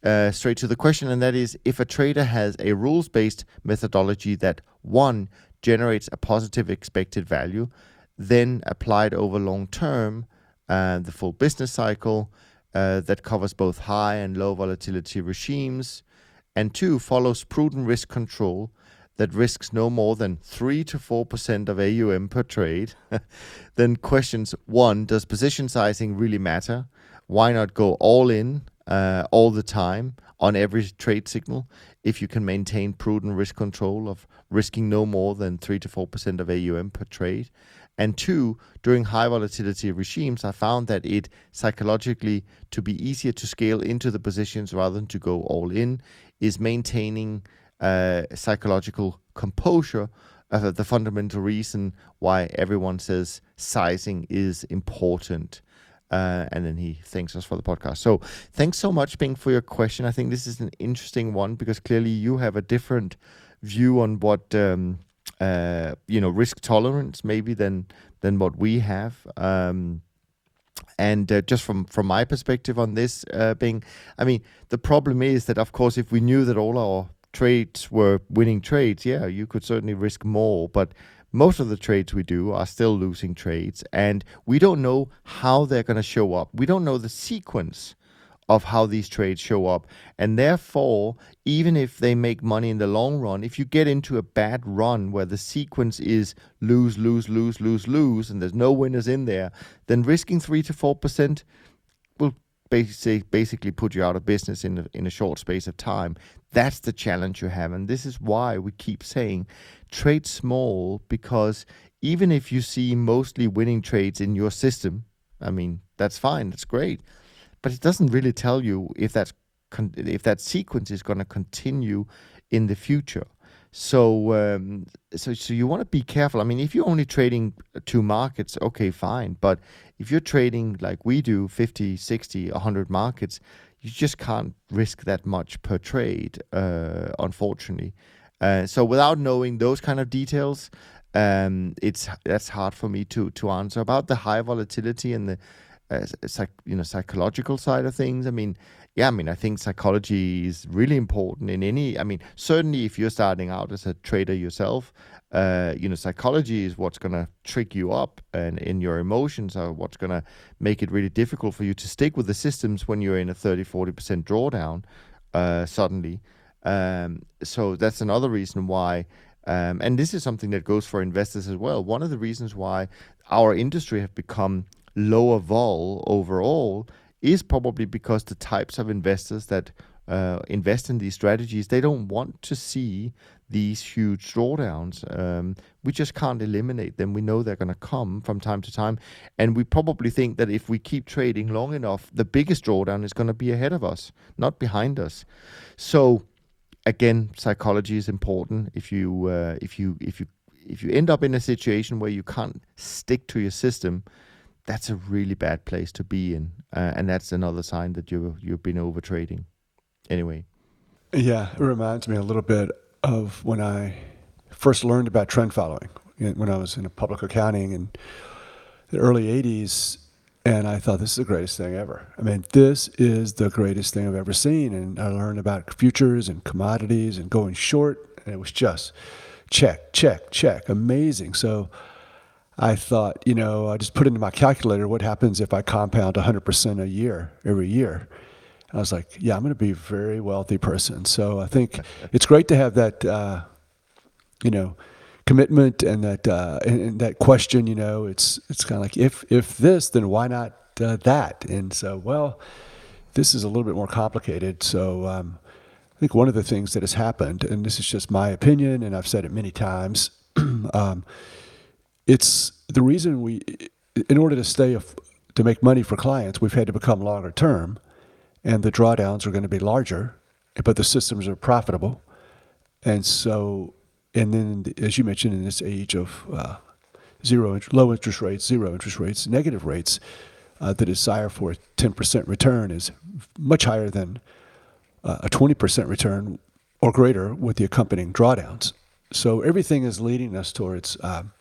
uh, straight to the question. And that is if a trader has a rules based methodology that one generates a positive expected value, then applied over long term, uh, the full business cycle uh, that covers both high and low volatility regimes, and two follows prudent risk control that risks no more than 3 to 4% of AUM per trade, *laughs* then questions one, does position sizing really matter? Why not go all in uh, all the time on every trade signal if you can maintain prudent risk control of risking no more than 3 to 4% of AUM per trade? And two, during high volatility regimes, I found that it psychologically to be easier to scale into the positions rather than to go all in is maintaining psychological composure. Uh, the fundamental reason why everyone says sizing is important. Uh, and then he thanks us for the podcast. So thanks so much, Bing, for your question. I think this is an interesting one because clearly you have a different view on what um, uh, you know risk tolerance maybe than than what we have. Um, and uh, just from from my perspective on this, uh, being, I mean, the problem is that of course, if we knew that all our trades were winning trades, yeah, you could certainly risk more, but most of the trades we do are still losing trades, and we don't know how they're going to show up. We don't know the sequence of how these trades show up. And therefore, even if they make money in the long run, if you get into a bad run where the sequence is lose, lose, lose, lose, lose, and there's no winners in there, then risking 3 to 4% will basically basically put you out of business in a, in a short space of time. That's the challenge you have. And this is why we keep saying trade small because even if you see mostly winning trades in your system, I mean, that's fine, that's great but it doesn't really tell you if that's con- if that sequence is going to continue in the future. So, um, so, so you want to be careful. I mean, if you're only trading two markets, okay, fine. But if you're trading like we do, 50, 60, 100 markets, you just can't risk that much per trade, uh, unfortunately. Uh, so, without knowing those kind of details, um, it's that's hard for me to to answer about the high volatility and the uh, psych, you know psychological side of things. I mean, yeah, I mean, I think psychology is really important in any. I mean, certainly if you're starting out as a trader yourself, uh, you know, psychology is what's going to trick you up, and in your emotions are what's going to make it really difficult for you to stick with the systems when you're in a 30, 40% drawdown uh, suddenly. Um, so that's another reason why. Um, and this is something that goes for investors as well. One of the reasons why our industry have become lower vol overall is probably because the types of investors that uh, invest in these strategies, they don't want to see these huge drawdowns. Um, we just can't eliminate them. We know they're going to come from time to time. And we probably think that if we keep trading long enough, the biggest drawdown is going to be ahead of us, not behind us. So, again, psychology is important. If you, uh, if you, if you, if you end up in a situation where you can't stick to your system, that's a really bad place to be in, uh, and that's another sign that you you've been over trading. Anyway. Yeah, it reminds me a little bit of when I first learned about trend following when I was in public accounting in the early '80s, and I thought this is the greatest thing ever. I mean, this is the greatest thing I've ever seen, and I learned about futures and commodities and going short, and it was just check, check, check, amazing. So I thought, you know, I just put into my calculator what happens if I compound 100% a year every year. I was like, yeah, I'm going to be a very wealthy person. So I think it's great to have that, uh, you know, commitment and that uh, and, and, that question. You know, it's it's kind of like if if this, then why not uh, that? And so, well, this is a little bit more complicated. So um, I think one of the things that has happened, and this is just my opinion, and I've said it many times. *clears throat* um, it's the reason we, in order to stay to make money for clients, we've had to become longer term, and the drawdowns are going to be larger, but the systems are profitable, and so, and then as you mentioned, in this age of uh, zero, low interest rates, zero interest rates, negative rates, uh, the desire for a 10% return is much higher than uh, a 20% return or greater with the accompanying drawdowns. So everything is leading us towards um,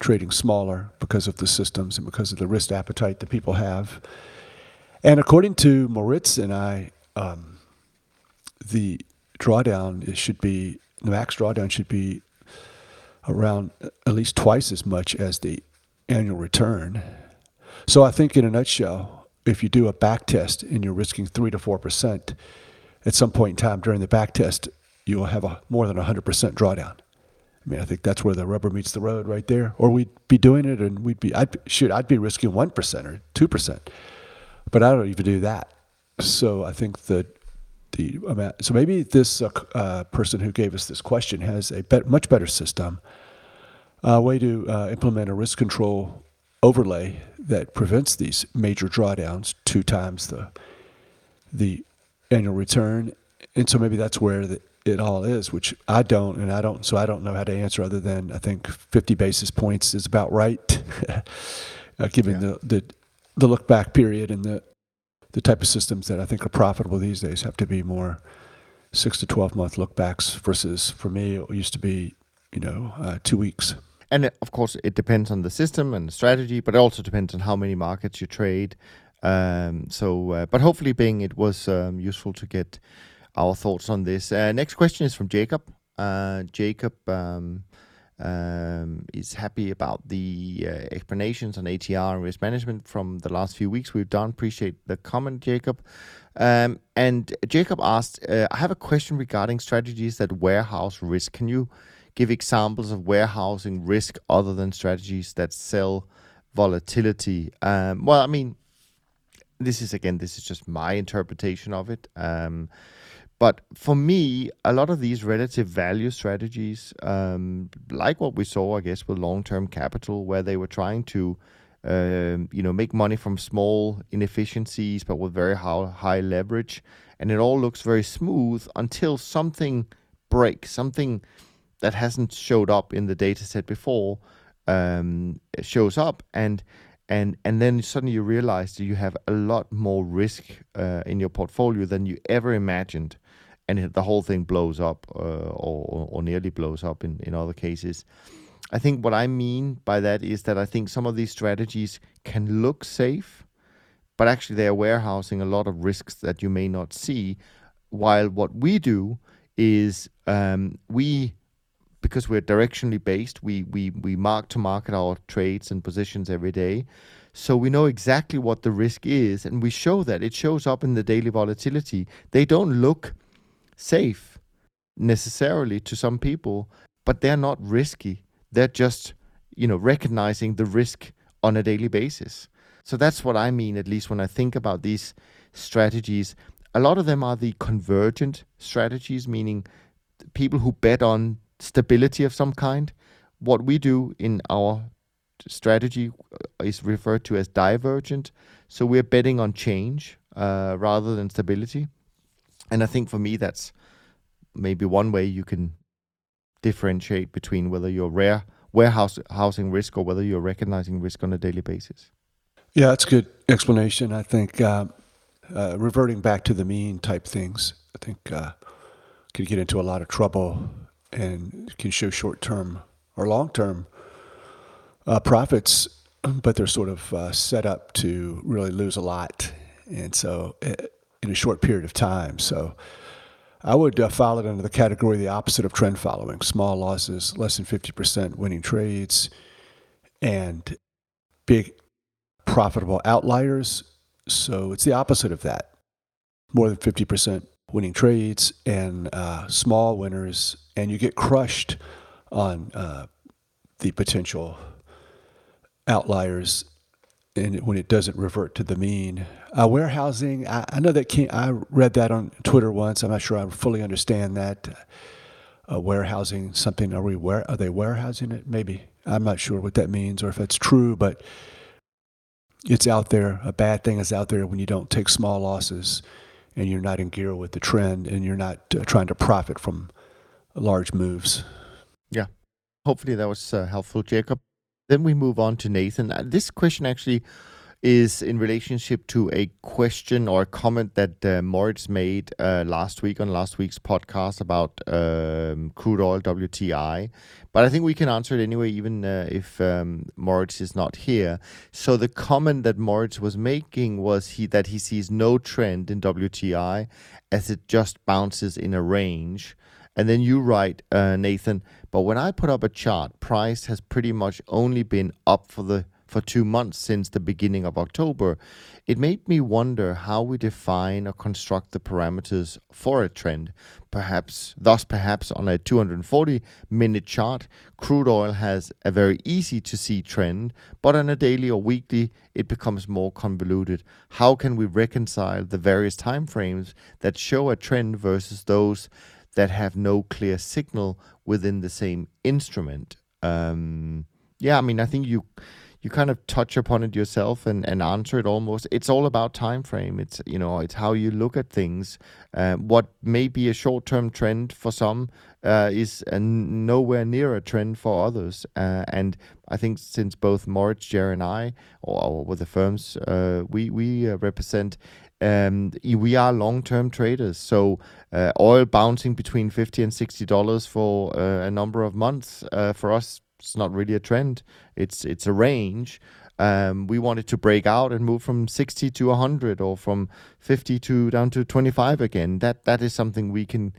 trading smaller because of the systems and because of the risk appetite that people have. And according to Moritz and I, um, the drawdown should be the max drawdown should be around at least twice as much as the annual return. So I think in a nutshell, if you do a back test and you're risking three to four percent, at some point in time during the back test, you will have a more than 100% drawdown. I mean, I think that's where the rubber meets the road right there. Or we'd be doing it and we'd be, I'd, shoot, I'd be risking 1% or 2%. But I don't even do that. So I think that the amount, so maybe this uh, uh, person who gave us this question has a bet, much better system, a way to uh, implement a risk control overlay that prevents these major drawdowns two times the the annual return. And so maybe that's where the, it all is, which I don't, and I don't, so I don't know how to answer other than I think 50 basis points is about right, *laughs* uh, given yeah. the, the the look back period and the the type of systems that I think are profitable these days have to be more six to 12 month look backs versus for me it used to be you know uh, two weeks. And of course, it depends on the system and the strategy, but it also depends on how many markets you trade. Um, so, uh, but hopefully, Bing, it was um, useful to get our thoughts on this. Uh, next question is from Jacob. Uh, Jacob um, um, is happy about the uh, explanations on ATR and risk management from the last few weeks we've done. Appreciate the comment, Jacob. Um, and Jacob asked, uh, I have a question regarding strategies that warehouse risk. Can you give examples of warehousing risk other than strategies that sell volatility? Um, well, I mean, this is again, this is just my interpretation of it. Um, but for me, a lot of these relative value strategies, um, like what we saw, I guess, with long-term capital, where they were trying to, um, you know, make money from small inefficiencies, but with very high, high leverage, and it all looks very smooth until something breaks, something that hasn't showed up in the data set before um, shows up, and and and then suddenly you realize that you have a lot more risk uh, in your portfolio than you ever imagined and the whole thing blows up uh, or, or nearly blows up in, in other cases. I think what I mean by that is that I think some of these strategies can look safe, but actually they are warehousing a lot of risks that you may not see. While what we do is um, we because we're directionally based, we we we mark to market our trades and positions every day. So we know exactly what the risk is and we show that. It shows up in the daily volatility. They don't look safe necessarily to some people, but they're not risky. They're just, you know, recognizing the risk on a daily basis. So that's what I mean, at least when I think about these strategies. A lot of them are the convergent strategies, meaning people who bet on stability of some kind. What we do in our strategy uh, is referred to as divergent. So we're betting on change uh, rather than stability. And I think for me, that's maybe one way you can differentiate between whether you're rare warehouse housing risk or whether you're recognizing risk on a daily basis. Yeah, that's a good explanation. I think uh, uh, reverting back to the mean type things, I think uh, could get into a lot of trouble and can show short term or long term uh, profits, but they're sort of uh, set up to really lose a lot, and so uh, in a short period of time. So I would uh, file it under the category the opposite of trend following: small losses, less than fifty percent winning trades, and big profitable outliers. So it's the opposite of that: more than fifty percent winning trades and uh, small winners, and you get crushed on uh, the potential outliers and when it doesn't revert to the mean. Uh, warehousing, I, I know that came, I read that on Twitter once. I'm not sure I fully understand that. Uh, warehousing something, are we where are they warehousing it? Maybe I'm not sure what that means or if that's true, but it's out there. A bad thing is out there when you don't take small losses and you're not in gear with the trend and you're not uh, trying to profit from large moves. Yeah. Hopefully that was uh, helpful, Jacob. Then we move on to Nathan. Uh, this question actually is in relationship to a question or a comment that uh, Moritz made uh, last week on last week's podcast about um, crude oil WTI. But I think we can answer it anyway, even uh, if um, Moritz is not here. So the comment that Moritz was making was he that he sees no trend in WTI as it just bounces in a range. And then you write, uh, Nathan, but when I put up a chart, price has pretty much only been up for the for two months since the beginning of October, it made me wonder how we define or construct the parameters for a trend. Perhaps, thus, perhaps on a 240 minute chart, crude oil has a very easy to see trend, but on a daily or weekly, it becomes more convoluted. How can we reconcile the various time frames that show a trend versus those that have no clear signal within the same instrument. Um, yeah, I mean, I think you you kind of touch upon it yourself and, and answer it almost. It's all about time frame. It's you know it's how you look at things. Uh, what may be a short term trend for some uh, is nowhere near a trend for others. Uh, and I think since both Moritz, Jerry, and I, or, or with the firms uh, we we uh, represent, um, we are long-term traders. So uh, oil bouncing between fifty and sixty dollars for uh, a number of months uh, for us, it's not really a trend. It's it's a range. Um, we wanted to break out and move from 60 to 100 or from 50 to down to 25 again. That that is something we can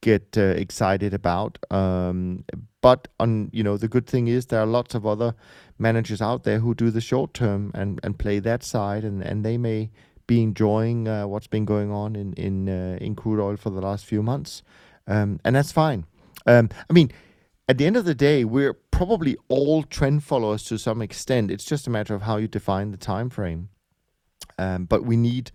get uh, excited about. Um, but on you know the good thing is there are lots of other managers out there who do the short term and, and play that side and, and they may be enjoying uh, what's been going on in in uh, in crude oil for the last few months, um, and that's fine. Um, I mean, at the end of the day, we're probably all trend followers to some extent. It's just a matter of how you define the time frame. Um, but we need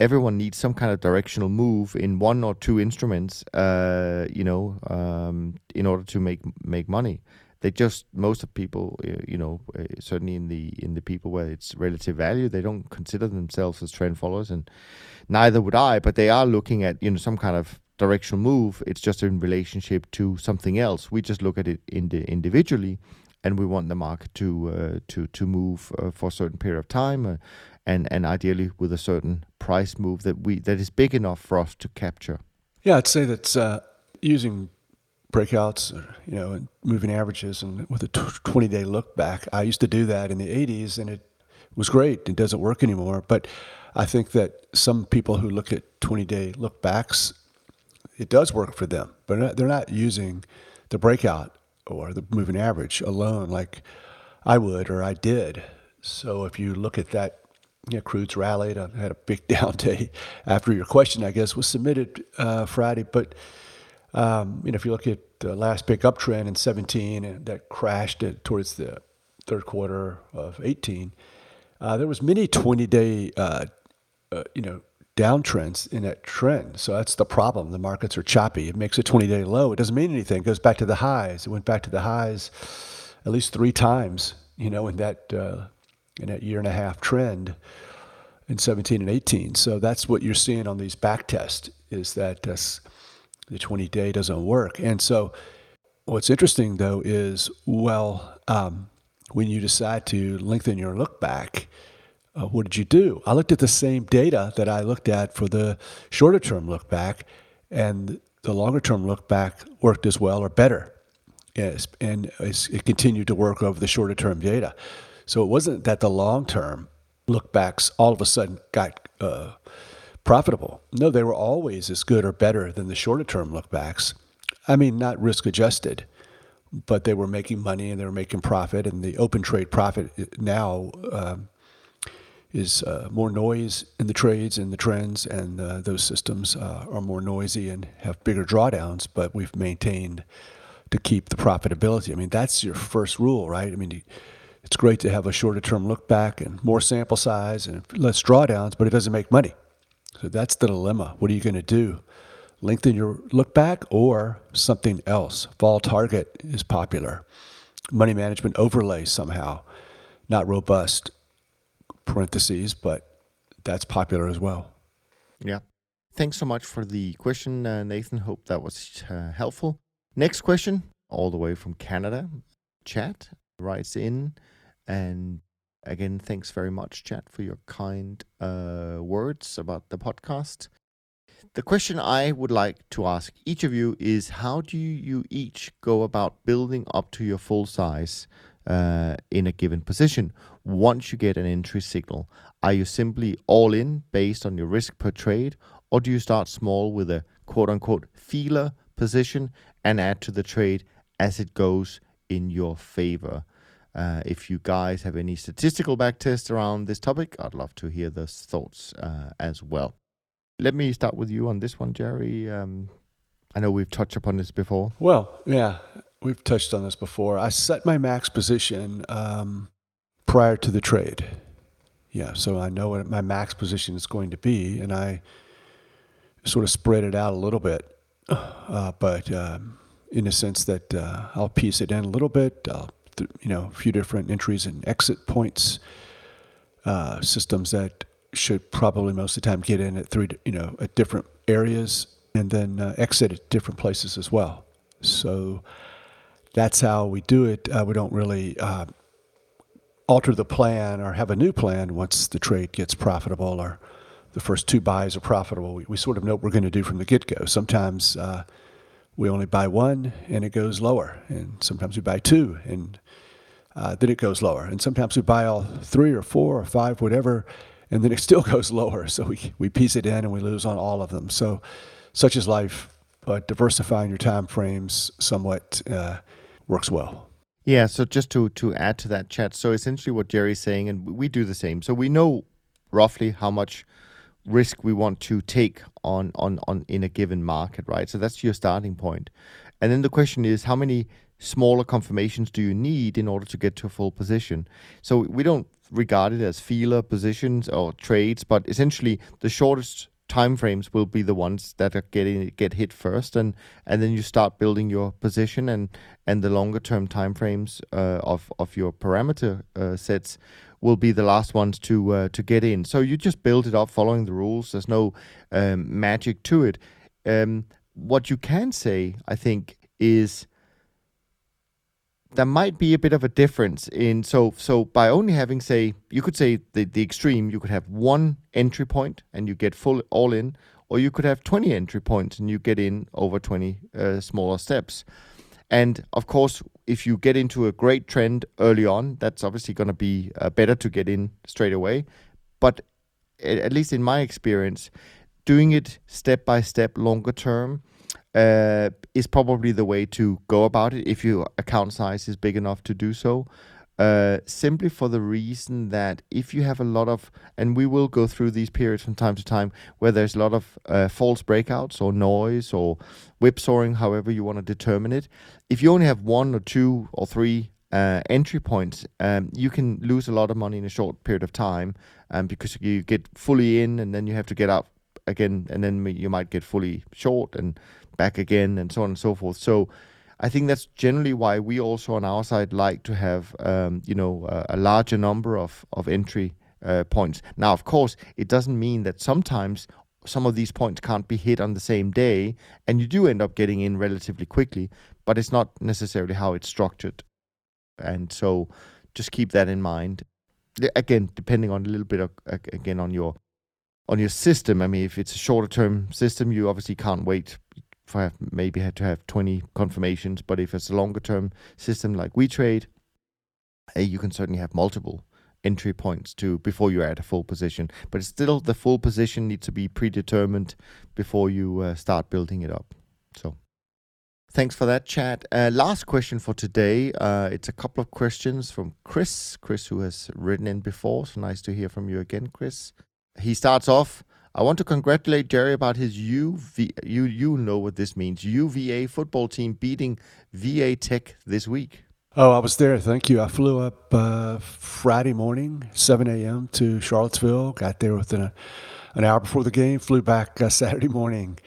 everyone needs some kind of directional move in one or two instruments, uh, you know, um, in order to make make money they just most of people uh, you know uh, certainly in the in the people where it's relative value they don't consider themselves as trend followers and neither would I but they are looking at you know some kind of directional move. It's just in relationship to something else. We just look at it in the individually and we want the market to uh, to to move uh, for a certain period of time uh, and and ideally with a certain price move that we that is big enough for us to capture. Yeah I'd say that uh, using breakouts, you know, and moving averages, and with a 20 day look back. I used to do that in the 80s, and it was great. It doesn't work anymore. But I think that some people who look at 20 day look backs, it does work for them, but they're not using the breakout or the moving average alone like I would or I did. So if you look at that, know, crude's rallied. I had a big *laughs* down day after your question, I guess, was submitted uh, Friday. But um, you know, if you look at the last big uptrend in 17 and that crashed it towards the third quarter of 18, uh, there was many 20-day, uh, uh, you know, downtrends in that trend. So that's the problem. The markets are choppy. It makes a 20-day low. It doesn't mean anything. It goes back to the highs. It went back to the highs at least three times, you know, in that uh, in that year and a half trend in 17 and 18. So that's what you're seeing on these back tests is that this, the 20 day doesn't work. And so what's interesting though is, well, um, when you decide to lengthen your look back, uh, what did you do? I looked at the same data that I looked at for the shorter term look back, and the longer term look back worked as well or better. Yes, and it continued to work over the shorter term data. So it wasn't that the long term look backs all of a sudden got uh, profitable. No, they were always as good or better than the shorter term lookbacks. I mean, not risk adjusted, but they were making money and they were making profit. And the open trade profit now um, is uh, more noise in the trades and the trends, and uh, those systems uh, are more noisy and have bigger drawdowns. But we've maintained to keep the profitability. I mean, that's your first rule, right? I mean, it's great to have a shorter term look back and more sample size and less drawdowns, but it doesn't make money. So that's the dilemma. What are you going to do? Lengthen your look back or something else? Vol target is popular. Money management overlay somehow, not robust, parentheses, but that's popular as well. Yeah. Thanks so much for the question, uh, Nathan. Hope that was uh, helpful. Next question, all the way from Canada. Chad writes in and again, thanks very much, Chad, for your kind uh, words about the podcast. The question I would like to ask each of you is how do you each go about building up to your full size uh, in a given position once you get an entry signal? Are you simply all in based on your risk per trade, or do you start small with a quote unquote feeler position and add to the trade as it goes in your favor? Uh, if you guys have any statistical backtest around this topic, I'd love to hear those thoughts uh, as well. Let me start with you on this one, Jerry. Um, I know we've touched upon this before. Well, yeah, we've touched on this before. I set my max position um, prior to the trade. Yeah, so I know what my max position is going to be, and I sort of spread it out a little bit. Uh, but um, in a sense that uh, I'll piece it in a little bit. I'll you know, a few different entries and exit points, uh, systems that should probably most of the time get in at three, you know, at different areas and then uh, exit at different places as well. So that's how we do it. Uh, we don't really uh, alter the plan or have a new plan once the trade gets profitable or the first two buys are profitable. We, we sort of know what we're going to do from the get go. Sometimes uh, we only buy one and it goes lower, and sometimes we buy two and uh, then it goes lower. And sometimes we buy all three or four or five, whatever, and then it still *laughs* goes lower. So we, we piece it in and we lose on all of them. So such is life, but diversifying your time frames somewhat uh, works well. Yeah, so just to, to add to that Chad, so essentially what Jerry's saying, and we do the same. So we know roughly how much risk we want to take on on on in a given market, right? So that's your starting point. And then the question is how many smaller confirmations do you need in order to get to a full position? So we don't regard it as feeler positions or trades, but essentially the shortest time frames will be the ones that are getting get hit first and and then you start building your position and and the longer term time frames uh, of of your parameter uh, sets will be the last ones to uh, to get in. So you just build it up following the rules. There's no um, magic to it. Um, what you can say i think is there might be a bit of a difference in so so by only having say you could say the, the extreme you could have one entry point and you get full all in or you could have 20 entry points and you get in over 20 uh, smaller steps. And of course, if you get into a great trend early on, that's obviously going to be uh, better to get in straight away. But at least in my experience, doing it step by step, longer term, uh, is probably the way to go about it if your account size is big enough to do so. Uh, simply for the reason that if you have a lot of, and we will go through these periods from time to time where there's a lot of uh, false breakouts or noise or whipsawing, however you want to determine it. If you only have one or two or three uh, entry points, um, you can lose a lot of money in a short period of time um, because you get fully in and then you have to get out again, and then you might get fully short and back again, and so on and so forth. So I think that's generally why we also on our side like to have um, you know a, a, larger number of of entry uh, points. Now, of course, it doesn't mean that sometimes some of these points can't be hit on the same day, and you do end up getting in relatively quickly. But it's not necessarily how it's structured, and so just keep that in mind. Again, depending on a little bit of again on your on your system. I mean, if it's a shorter term system, you obviously can't wait for maybe had to have 20 confirmations. But if it's a longer term system like WeTrade, uh, you can certainly have multiple entry points to before you're at a full position. But still, the full position needs to be predetermined before you uh, start building it up. So. Thanks for that, Chad. Uh, last question for today. Uh, it's a couple of questions from Chris. Chris, who has written in before. So nice to hear from you again, Chris he starts off. I want to congratulate Jerry about his UV. You you know what this means. UVA football team beating VA Tech this week. Oh, I was there. Thank you. I flew up uh, Friday morning, 7 a.m. to Charlottesville. Got there within a, an hour before the game. Flew back uh, Saturday morning.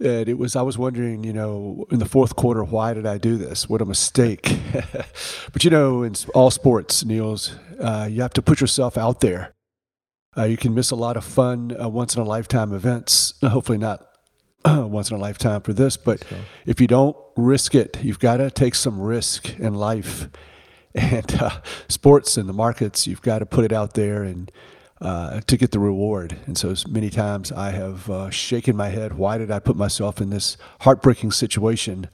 And it was. I was wondering, you know, in the fourth quarter, why did I do this? What a mistake! *laughs* but you know, in all sports, Niels, uh, you have to put yourself out there uh, you can miss a lot of fun uh, once in a lifetime events. *clears throat* Hopefully not *clears throat* once in a lifetime for this, but so. if you don't risk it, you've got to take some risk in life *laughs* and uh, sports and the markets. You've got to put it out there and uh, to get the reward. And so many times I have uh, shaken my head. Why did I put myself in this heartbreaking situation?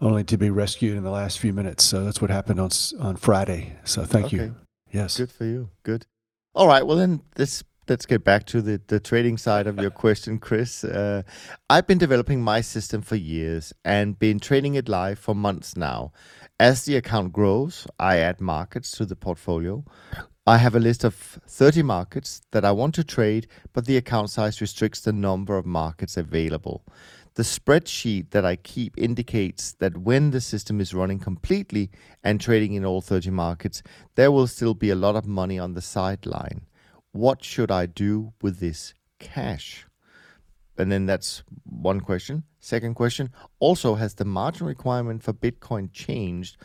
Only to be rescued in the last few minutes. So that's what happened on on Friday. So thank okay. you. Yes. Good for you. Good. All right. Well, then this let's get back to the, the trading side of your *laughs* question, Chris. Uh, I've been developing my system for years and been trading it live for months now. As the account grows, I add markets to the portfolio. I have a list of 30 markets that I want to trade, but the account size restricts the number of markets available. The spreadsheet that I keep indicates that when the system is running completely and trading in all 30 markets, there will still be a lot of money on the sideline. What should I do with this cash? And then that's one question. Second question also, has the margin requirement for Bitcoin changed?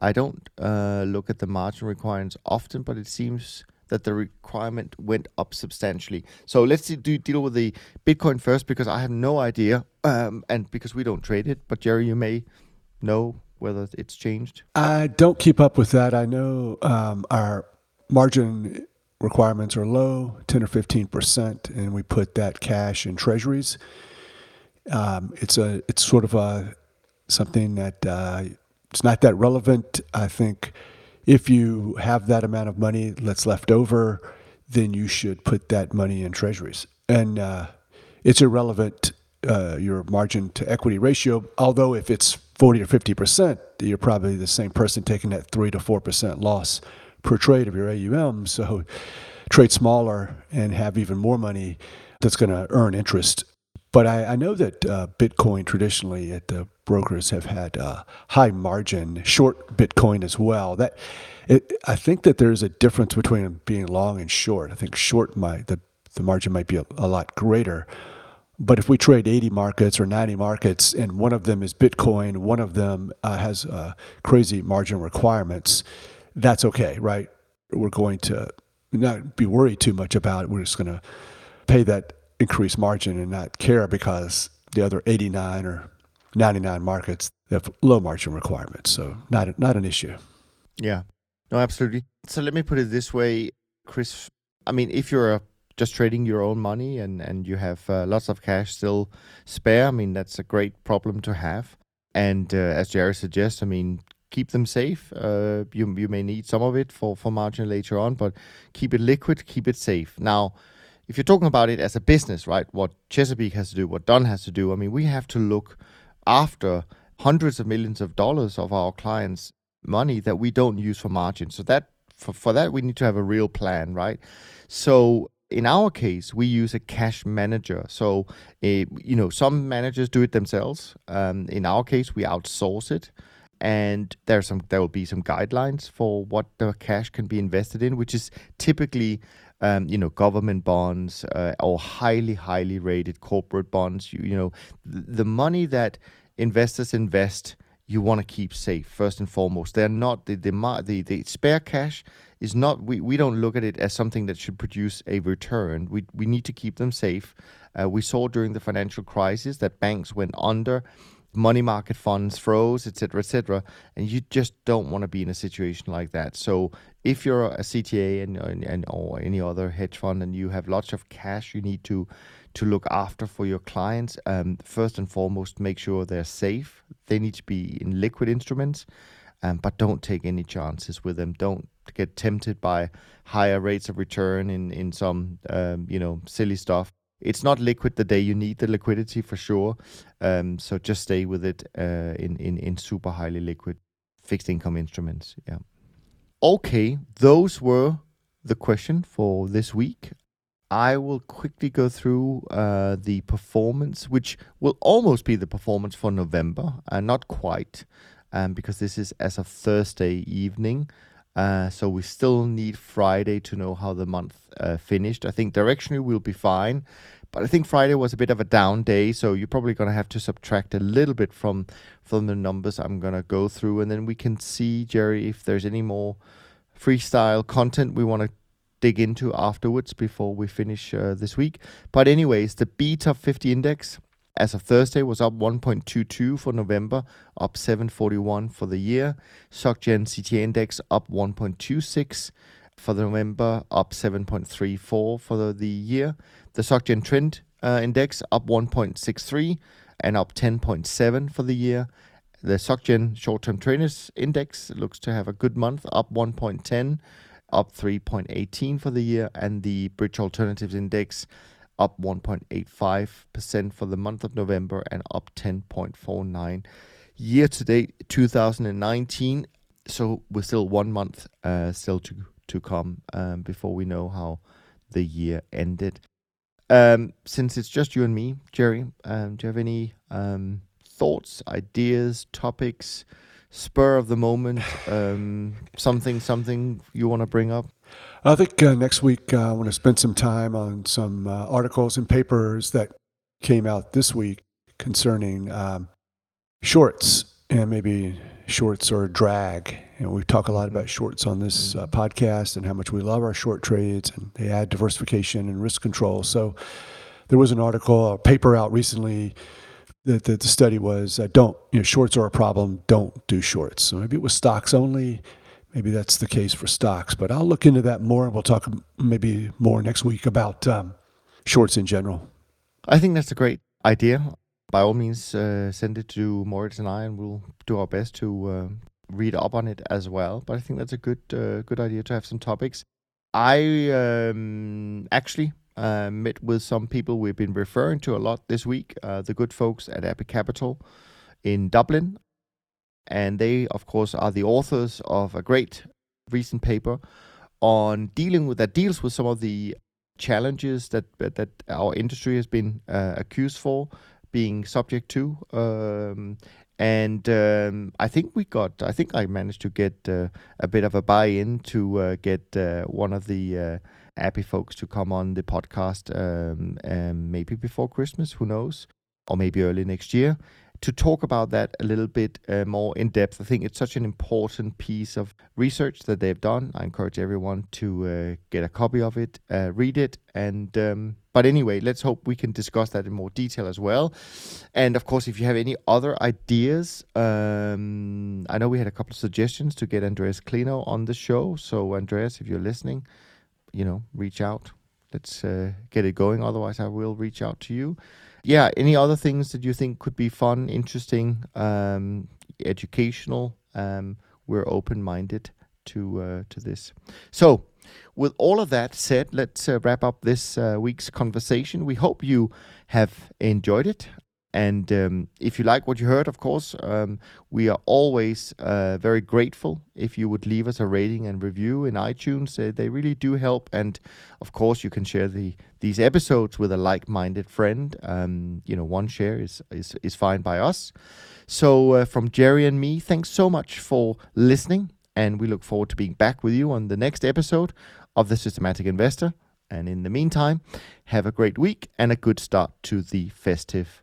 I don't uh, look at the margin requirements often, but it seems that the requirement went up substantially. So let's do, deal with the Bitcoin first because I have no idea, um, and because we don't trade it. But Jerry, you may know whether it's changed. I don't keep up with that. I know um, our margin requirements are low, ten or fifteen percent, and we put that cash in treasuries. Um, it's a it's sort of a something that uh, it's not that relevant. I think if you have that amount of money that's left over, then you should put that money in treasuries. And uh, it's irrelevant, uh, your margin to equity ratio, although if it's 40 or 50%, you're probably the same person taking that 3 to 4% loss per trade of your AUM. So trade smaller and have even more money that's going to earn interest but I, I know that uh, Bitcoin traditionally at the brokers have had uh, high margin, short Bitcoin as well. That it, I think that there's a difference between being long and short. I think short might the the margin might be a, a lot greater. But if we trade 80 markets or 90 markets, and one of them is Bitcoin, one of them uh, has uh, crazy margin requirements, that's okay, right? We're going to not be worried too much about it. We're just going to pay that increased margin and not care because the other 89 or 99 markets have low margin requirements. So not not an issue. Yeah, no, absolutely. So let me put it this way, Chris. I mean, if you're a just trading your own money and and you have uh, lots of cash still spare, I mean that's a great problem to have. And uh, as Jerry suggests, I mean keep them safe. Uh, you you may need some of it for for margin later on, but keep it liquid, keep it safe. Now, if you're talking about it as a business, right? What Chesapeake has to do, what Dunn has to do. I mean, we have to look after hundreds of millions of dollars of our clients' money that we don't use for margin. So that for, for that we need to have a real plan, right? So in our case, we use a cash manager. So, uh, you know, some managers do it themselves. Um, in our case, we outsource it and there's some there will be some guidelines for what the cash can be invested in, which is typically um, you know government bonds uh, or highly highly rated corporate bonds. You, you know the money that investors invest, you want to keep safe first and foremost. They're not the the the, the spare cash is not we, we don't look at it as something that should produce a return. We we need to keep them safe. Uh, we saw during the financial crisis that banks went under money market funds froze, etc., etc., and you just don't want to be in a situation like that. So if you're a CTA and, and, or any other hedge fund and you have lots of cash you need to to look after for your clients, um, first and foremost, make sure they're safe. They need to be in liquid instruments, um, but don't take any chances with them. Don't get tempted by higher rates of return in in some um, you know silly stuff it's not liquid the day you need the liquidity for sure. Um, so just stay with it uh, in, in, in super highly liquid fixed income instruments. Yeah. Okay, those were the question for this week. I will quickly go through uh, the performance, which will almost be the performance for November, uh, not quite, um, because this is as of Thursday evening. Uh, so we still need Friday to know how the month uh, finished. I think directionally we'll be fine, but I think Friday was a bit of a down day, so you're probably going to have to subtract a little bit from from the numbers I'm going to go through, and then we can see Jerry if there's any more freestyle content we want to dig into afterwards before we finish uh, this week. But anyways, the BTOP50 index as of Thursday was up 1.22 for November, up 741 for the year. SocGen CTA index up 1.26 for the November, up 7.34 for the, the year. The SocGen Trend uh, index up 1.63 and up 10.7 for the year. The SocGen Short-Term Traders Index looks to have a good month, up 1.10, up 3.18 for the year, and the Bridge Alternatives Index up 1.85% for the month of November and up 10.49 year to date 2019. So we're still one month uh, still to to come um, before we know how the year ended. Um, since it's just you and me, Jerry, um, do you have any um, thoughts, ideas, topics, spur of the moment, um, something, something you want to bring up? I think uh, next week uh, I want to spend some time on some uh, articles and papers that came out this week concerning um, shorts and maybe shorts or drag. And we talk a lot about shorts on this uh, podcast and how much we love our short trades and they add diversification and risk control. So there was an article, a paper out recently that, that the study was uh, don't, you know, shorts are a problem, don't do shorts. So maybe it was stocks only maybe that's the case for stocks. But I'll look into that more, and we'll talk maybe more next week about um, shorts in general. I think that's a great idea. By all means, uh, send it to Moritz and I, and we'll do our best to uh, read up on it as well. But I think that's a good uh, good idea to have some topics. I um, actually uh, met with some people we've been referring to a lot this week. Uh, the good folks at Epic Capital in Dublin and they, of course, are the authors of a great recent paper on dealing with that deals with some of the challenges that that our industry has been uh, accused for being subject to. Um, and um, I think we got, I think I managed to get uh, a bit of a buy-in to uh, get uh, one of the uh, Appy folks to come on the podcast, um, maybe before Christmas, who knows, or maybe early next year to talk about that a little bit uh, more in depth. I think it's such an important piece of research that they've done. I encourage everyone to uh, get a copy of it, uh, read it, and um, but anyway, let's hope we can discuss that in more detail as well. And of course, if you have any other ideas, um, I know we had a couple of suggestions to get Andreas Clenow on the show. So Andreas, if you're listening, you know, reach out let's uh, get it going. Otherwise, I will reach out to you. Yeah. Any other things that you think could be fun, interesting, um, educational? Um, we're open minded to uh, to this. So, with all of that said, let's uh, wrap up this uh, week's conversation. We hope you have enjoyed it. And um, if you like what you heard, of course, um, we are always uh, very grateful if you would leave us a rating and review in iTunes. Uh, they really do help. And of course, you can share the these episodes with a like-minded friend. Um, you know, one share is is is fine by us. So uh, from Jerry and me, thanks so much for listening, and we look forward to being back with you on the next episode of the Systematic Investor. And in the meantime, have a great week and a good start to the festive